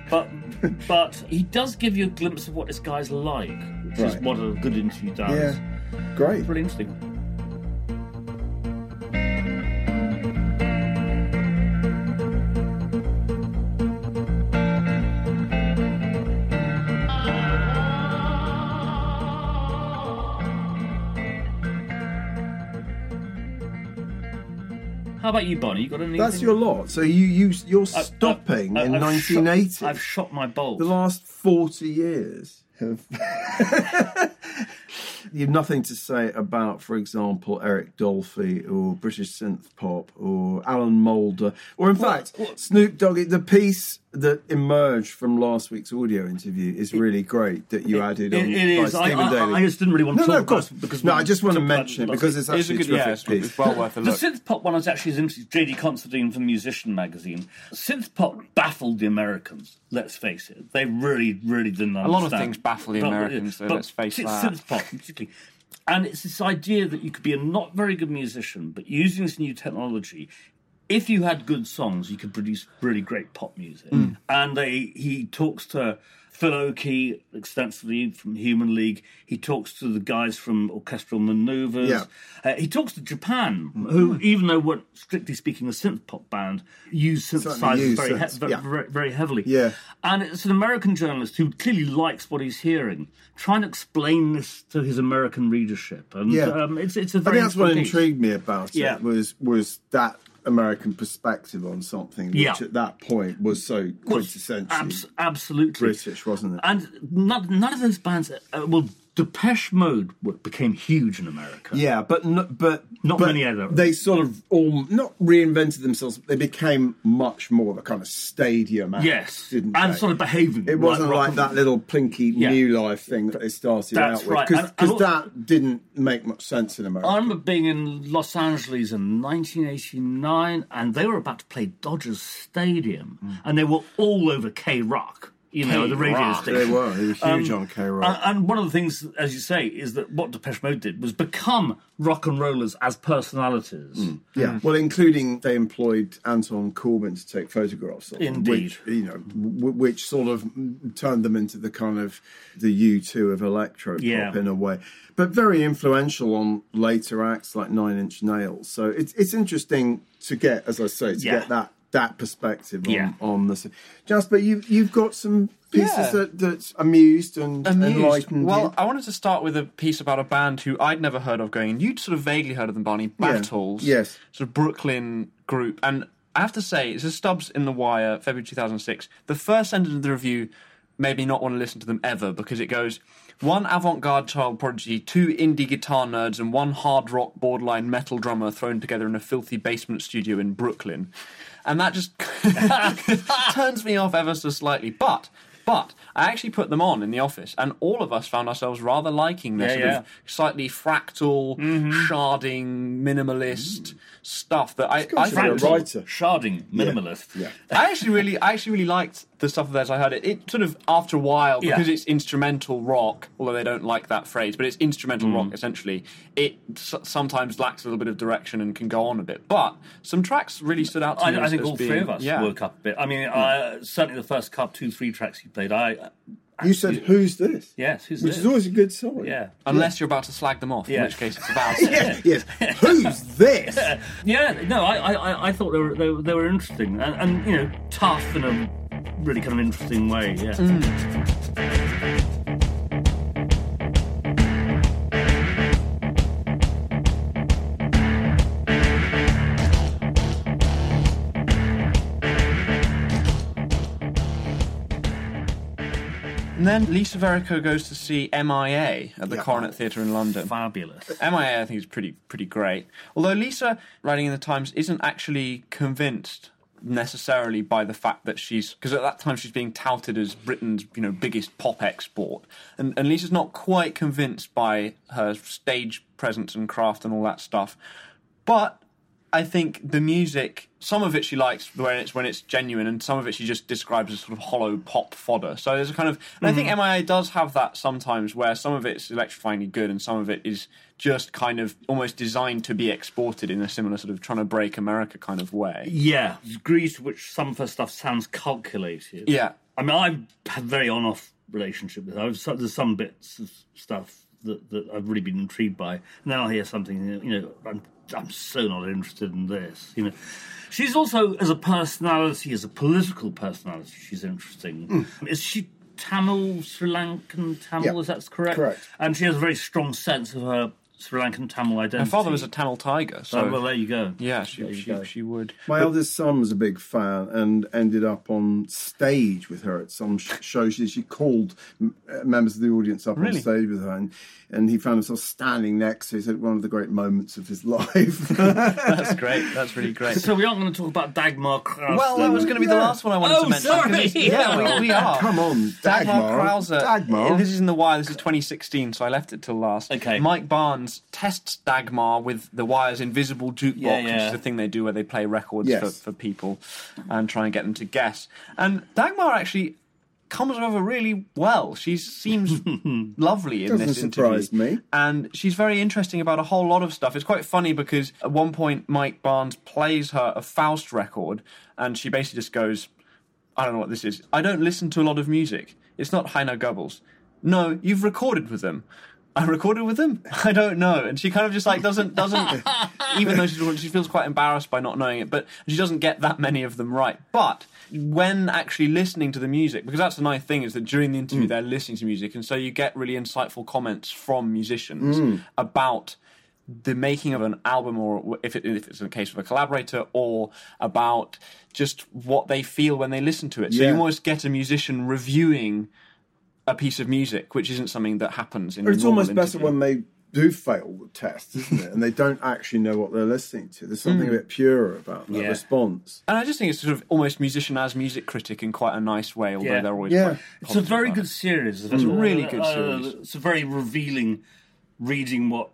Speaker 2: but but he does give you a glimpse of what this guy's like, which is what a good interview does.
Speaker 1: Yeah, great.
Speaker 2: Really interesting. About you, Bonnie? You got anything?
Speaker 1: That's your lot. So you you you're
Speaker 2: I- I-
Speaker 1: stopping
Speaker 2: I-
Speaker 1: in
Speaker 2: I've shot-
Speaker 1: 1980.
Speaker 2: I've shot my bolt.
Speaker 1: the last 40 years have. You've nothing to say about, for example, Eric Dolphy or British synth pop or Alan Moulder, or in fact, Snoop Dogg. The piece that emerged from last week's audio interview is really great that you added
Speaker 2: It-
Speaker 1: on
Speaker 2: it
Speaker 1: by
Speaker 2: is. I-
Speaker 1: Stephen
Speaker 2: I-
Speaker 1: Daly.
Speaker 2: I just didn't really want to
Speaker 1: no,
Speaker 2: talk
Speaker 1: no, of course.
Speaker 2: about it because
Speaker 1: no, I just want to mention it because
Speaker 2: week.
Speaker 1: it's
Speaker 7: It is a good,
Speaker 1: a
Speaker 7: yeah, it's,
Speaker 1: piece.
Speaker 7: it's well worth a look.
Speaker 2: The
Speaker 7: look.
Speaker 2: synth pop one was actually as interesting. JD Considine from Musician magazine. Synth pop baffled the Americans. Let's face it, they really, really didn't. Understand.
Speaker 7: A lot of things baffle the Americans, so let's face
Speaker 2: synth-
Speaker 7: that.
Speaker 2: Synth pop, particularly. And it's this idea that you could be a not very good musician, but using this new technology, if you had good songs, you could produce really great pop music.
Speaker 7: Mm.
Speaker 2: And they, he talks to Phil Oakey extensively from Human League. He talks to the guys from Orchestral Maneuvers.
Speaker 1: Yeah.
Speaker 2: Uh, he talks to Japan, who, even though weren't strictly speaking a synth pop band, use synthesizers very, he- very,
Speaker 1: yeah.
Speaker 2: very, very heavily.
Speaker 1: Yeah.
Speaker 2: And it's an American journalist who clearly likes what he's hearing, trying to explain this to his American readership. And
Speaker 1: Yeah.
Speaker 2: um, it's, it's a very I
Speaker 1: think that's what
Speaker 2: piece.
Speaker 1: intrigued me about
Speaker 2: Yeah.
Speaker 1: it was was that American perspective on something, which
Speaker 2: Yeah.
Speaker 1: at that point was so
Speaker 2: Was
Speaker 1: quintessentially
Speaker 2: abs- absolutely
Speaker 1: British, wasn't it?
Speaker 2: And none, none of those bands, uh, well, Depeche Mode became huge in America.
Speaker 1: Yeah, but no, but
Speaker 2: Not
Speaker 1: but
Speaker 2: many other-
Speaker 1: They sort of all not reinvented themselves. They became much more of a kind of stadium act,
Speaker 2: Yes,
Speaker 1: didn't
Speaker 2: and
Speaker 1: they?
Speaker 2: sort of behaving.
Speaker 1: It wasn't
Speaker 2: rock
Speaker 1: like that little plinky
Speaker 2: Yeah.
Speaker 1: new life thing that they started
Speaker 2: That's
Speaker 1: out with
Speaker 2: right.
Speaker 1: because
Speaker 2: and
Speaker 1: that didn't make much sense in America.
Speaker 2: I remember being in Los Angeles in 1989, and they were about to play Dodgers Stadium, mm. and they were all over KROQ. You know, the radio
Speaker 7: KROQ.
Speaker 2: station.
Speaker 1: they were. They were huge on KROQ.
Speaker 2: And, and one of the things, as you say, is that what Depeche Mode did was become rock and rollers as personalities.
Speaker 1: Mm. Yeah, well, including they employed Anton Corbijn to take photographs of them,
Speaker 2: Indeed.
Speaker 1: which you know, w- which sort of turned them into the kind of the U2 of electro pop
Speaker 2: Yeah.
Speaker 1: in a way, but very influential on later acts like Nine Inch Nails. So it's it's interesting to get, as I say, to
Speaker 2: Yeah.
Speaker 1: get that that perspective on,
Speaker 2: Yeah.
Speaker 1: on this. Jasper, you you've got some pieces
Speaker 7: Yeah.
Speaker 1: that that amused and
Speaker 7: Amused.
Speaker 1: enlightened
Speaker 7: Well,
Speaker 1: you.
Speaker 7: I wanted to start with a piece about a band who I'd never heard of going, and you'd sort of vaguely heard of them, Barney.
Speaker 1: Yeah.
Speaker 7: Battles.
Speaker 1: Yes.
Speaker 7: Sort of Brooklyn group. And I have to say, it's a Stubbs in the Wire, February 2006. The first sentence of the review made me not want to listen to them ever because it goes, one avant-garde child prodigy, two indie guitar nerds, and one hard rock borderline metal drummer thrown together in a filthy basement studio in Brooklyn. And that just turns me off ever so slightly. But but I actually put them on in the office, and all of us found ourselves rather liking their
Speaker 2: Yeah,
Speaker 7: sort
Speaker 2: yeah.
Speaker 7: of slightly fractal, sharding, minimalist stuff that I, I
Speaker 1: should be a
Speaker 7: found
Speaker 1: writer.
Speaker 2: Sharding, minimalist.
Speaker 1: Yeah.
Speaker 7: I actually really, I actually really liked the stuff of theirs. I heard it. It sort of after a while
Speaker 2: Yeah.
Speaker 7: because it's instrumental rock, although they don't like that phrase, but it's instrumental
Speaker 2: Mm.
Speaker 7: rock essentially. It s- sometimes lacks a little bit of direction and can go on a bit. But some tracks really stood out to me.
Speaker 2: I, I
Speaker 7: as-
Speaker 2: think
Speaker 7: as
Speaker 2: all three of us
Speaker 7: yeah.
Speaker 2: woke up a bit. I mean, I, certainly the first couple, two, three tracks you played, I uh,
Speaker 1: You said, "Who's this?"
Speaker 2: yes, who's
Speaker 1: Which
Speaker 2: this?
Speaker 1: is always a good sign.
Speaker 2: yeah,
Speaker 7: Unless you're about to slag them off, in which case it's about.
Speaker 1: yes, yes. Who's this?
Speaker 2: yeah. No, I, I, I- I thought they were they, were- they were interesting and, and you know tough in a really kind of interesting way. Yeah. Mm.
Speaker 7: And then Lisa Verrico goes to see MIA at the
Speaker 1: Yeah.
Speaker 7: Coronet Theatre in London.
Speaker 2: Fabulous.
Speaker 7: MIA, I think, is pretty pretty great. Although Lisa, writing in the Times, isn't actually convinced necessarily by the fact that she's because at that time she's being touted as Britain's you know biggest pop export, and, and Lisa's not quite convinced by her stage presence and craft and all that stuff, but I think the music, some of it she likes when it's when it's genuine, and some of it she just describes as sort of hollow pop fodder. So there's a kind of, and I think mm. MIA does have that sometimes, where some of it's electrifyingly good, and some of it is just kind of almost designed to be exported in a similar sort of trying to break America kind of way.
Speaker 2: Yeah, degrees to which some of her stuff sounds calculated.
Speaker 7: Yeah.
Speaker 2: I mean, I've had very on-off relationship with her. There's some bits of stuff that, that I've really been intrigued by, and then I'll hear something. You know, I'm I'm so not interested in this. You know, she's also as a personality, as a political personality, she's interesting. Hmm. Is she Tamil, Sri Lankan Tamil?
Speaker 1: Yeah,
Speaker 2: Is that correct?
Speaker 1: correct.
Speaker 2: And she has a very strong sense of her Sri Lankan Tamil identity.
Speaker 7: Her father was a Tamil tiger, so
Speaker 2: Oh, well, there you go.
Speaker 7: yeah, she she,
Speaker 2: go.
Speaker 7: she would.
Speaker 1: My eldest son was a big fan and ended up on stage with her at some show. She, she called uh, members of the audience up
Speaker 7: Really?
Speaker 1: on stage with her, and, and he found himself standing next to her. He said one of the great moments of his life.
Speaker 7: That's great. That's really great.
Speaker 2: So we aren't going to talk about Dagmar Krause.
Speaker 7: Well, that was going to be the last one I wanted
Speaker 2: Oh,
Speaker 7: to mention.
Speaker 2: sorry.
Speaker 7: because Yeah, we, we are.
Speaker 1: Come on,
Speaker 7: Dagmar
Speaker 1: Dagmar.
Speaker 7: Krause.
Speaker 1: Dagmar.
Speaker 7: This is in the Wire. This is 2016, so I left it till last.
Speaker 2: Okay.
Speaker 7: Mike Barnes tests Dagmar with the Wire's invisible jukebox,
Speaker 2: Yeah,
Speaker 7: which is the thing they do where they play records
Speaker 1: Yes.
Speaker 7: for, for people and try and get them to guess. And Dagmar actually comes over really well. She seems lovely in
Speaker 1: Doesn't
Speaker 7: this
Speaker 1: surprise
Speaker 7: interview.
Speaker 1: me.
Speaker 7: And she's very interesting about a whole lot of stuff. It's quite funny because at one point Mike Barnes plays her a Faust record and she basically just goes, I don't know what this is. I don't listen to a lot of music. It's not Heiner Goebbels. No, you've recorded with them. I recorded with them. I don't know, and she kind of just like doesn't doesn't even though she's she feels quite embarrassed by not knowing it, but she doesn't get that many of them right. But when actually listening to the music, because that's the nice thing is that during the interview mm. they're listening to music, and so you get really insightful comments from musicians mm. about the making of an album, or if, it, if it's a case of a collaborator, or about just what they feel when they listen to it. So you almost get a musician reviewing a piece of music, which isn't something that happens in.
Speaker 1: It's
Speaker 7: normal
Speaker 1: almost better when they do fail the test, isn't it? and they don't actually know what they're listening to. There's something
Speaker 7: Hmm.
Speaker 1: a bit purer about that
Speaker 2: Yeah.
Speaker 1: response.
Speaker 7: And I just think it's sort of almost musician as music critic in quite a nice way, although
Speaker 2: Yeah.
Speaker 7: they're always
Speaker 1: Yeah.
Speaker 7: quite
Speaker 2: It's a very good
Speaker 7: it.
Speaker 2: series.
Speaker 7: It's a really good
Speaker 2: Uh,
Speaker 7: series.
Speaker 2: It's a very revealing reading what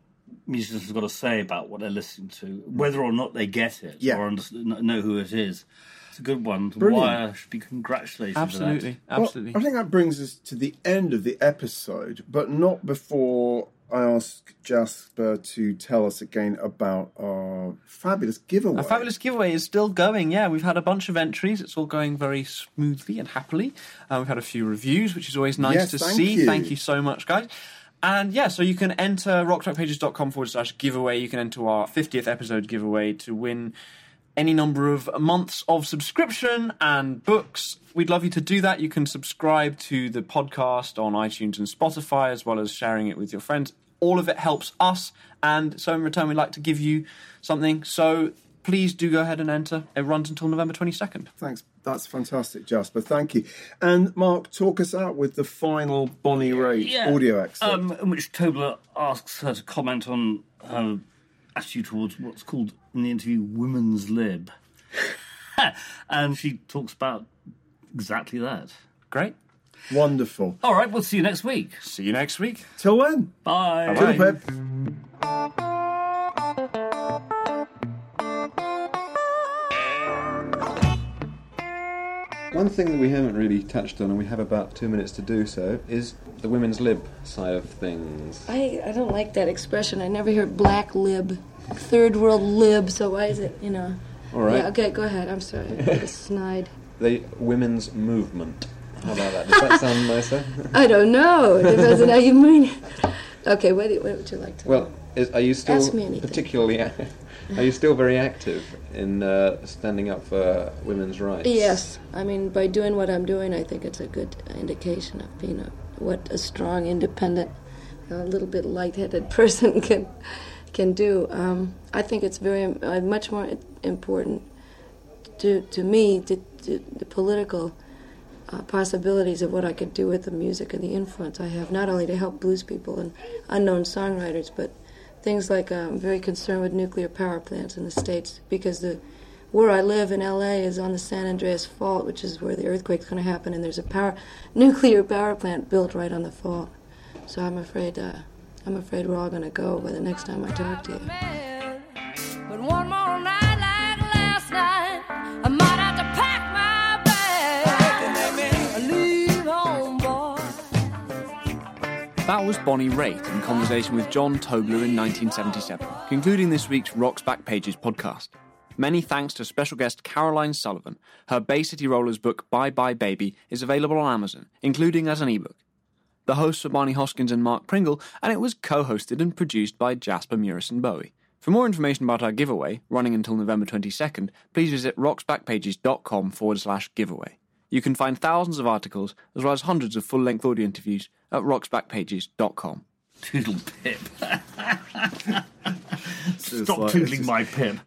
Speaker 2: musicians have got to say about what they're listening to, whether or not they get it
Speaker 1: Yeah.
Speaker 2: or know who it is. It's a good one. The
Speaker 1: Brilliant.
Speaker 2: Wire should be congratulated. for that.
Speaker 7: Absolutely,
Speaker 1: Well,
Speaker 7: absolutely.
Speaker 1: I think that brings us to the end of the episode, but not before I ask Jasper to tell us again about our fabulous giveaway.
Speaker 7: Our fabulous giveaway is still going. Yeah, we've had a bunch of entries. It's all going very smoothly and happily. Uh, we've had a few reviews, which is always nice
Speaker 1: Yes,
Speaker 7: to
Speaker 1: thank
Speaker 7: see.
Speaker 1: you.
Speaker 7: Thank you so much, guys. And yeah, so you can enter rocksbackpages.com forward slash giveaway. You can enter our 50th episode giveaway to win any number of months of subscription and books. We'd love you to do that. You can subscribe to the podcast on iTunes and Spotify, as well as sharing it with your friends. All of it helps us, and so in return, we'd like to give you something. So please do go ahead and enter. It runs until November 22nd.
Speaker 1: Thanks. That's fantastic, Jasper. Thank you. And Mark, talk us out with the final Bonnie Raitt
Speaker 2: Yeah.
Speaker 1: audio excerpt.
Speaker 2: Um, in which Tobler asks her to comment on her attitude towards what's called in the interview women's lib. and she talks about exactly that.
Speaker 7: Great.
Speaker 1: Wonderful.
Speaker 2: All right, we'll see you next week.
Speaker 7: See you next week.
Speaker 1: Till when?
Speaker 2: Bye.
Speaker 7: Bye.
Speaker 1: Till Pip.
Speaker 8: One thing that we haven't really touched on, and we have about two minutes to do so, is the women's lib side of things.
Speaker 9: I, I don't like that expression. I never hear black lib, third world lib. So why is it, you know?
Speaker 8: All right.
Speaker 9: Yeah, okay, go ahead. I'm sorry. Snide.
Speaker 8: The women's movement. How about that? Does that sound nicer?
Speaker 9: I don't know. It depends on how you mean it. Okay, what, what would you like to
Speaker 8: Well,
Speaker 9: know?
Speaker 8: Is, are you still
Speaker 9: Ask me anything.
Speaker 8: particularly? Are you still very active in uh, standing up for women's rights?
Speaker 9: Yes, I mean by doing what I'm doing, I think it's a good indication of being a what a strong, independent, a little bit light-headed person can can do. Um, I think it's very uh, much more important to to me to, to the political uh, possibilities of what I could do with the music and the influence I have, not only to help blues people and unknown songwriters, but things like I'm very concerned with nuclear power plants in the states because the where I live in LA is on the San Andreas Fault, which is where the earthquake's going to happen, and there's a power nuclear power plant built right on the fault. So I'm afraid, uh, I'm afraid we're all going to go by the next time I talk to you.
Speaker 7: That was Bonnie Raitt in conversation with John Tobler in 1977, concluding this week's Rock's Backpages podcast. Many thanks to special guest Caroline Sullivan. Her Bay City Rollers book Bye Bye Baby is available on Amazon, including as an ebook. The hosts were Barney Hoskyns and Mark Pringle, and it was co-hosted and produced by Jasper Murison Bowie. For more information about our giveaway, running until November 22nd, please visit rocksbackpages.com forward slash giveaway. You can find thousands of articles, as well as hundreds of full-length audio interviews, at rocksbackpages.com.
Speaker 2: Toodle pip. Stop
Speaker 1: like-
Speaker 2: tootling
Speaker 1: it's
Speaker 2: my pip.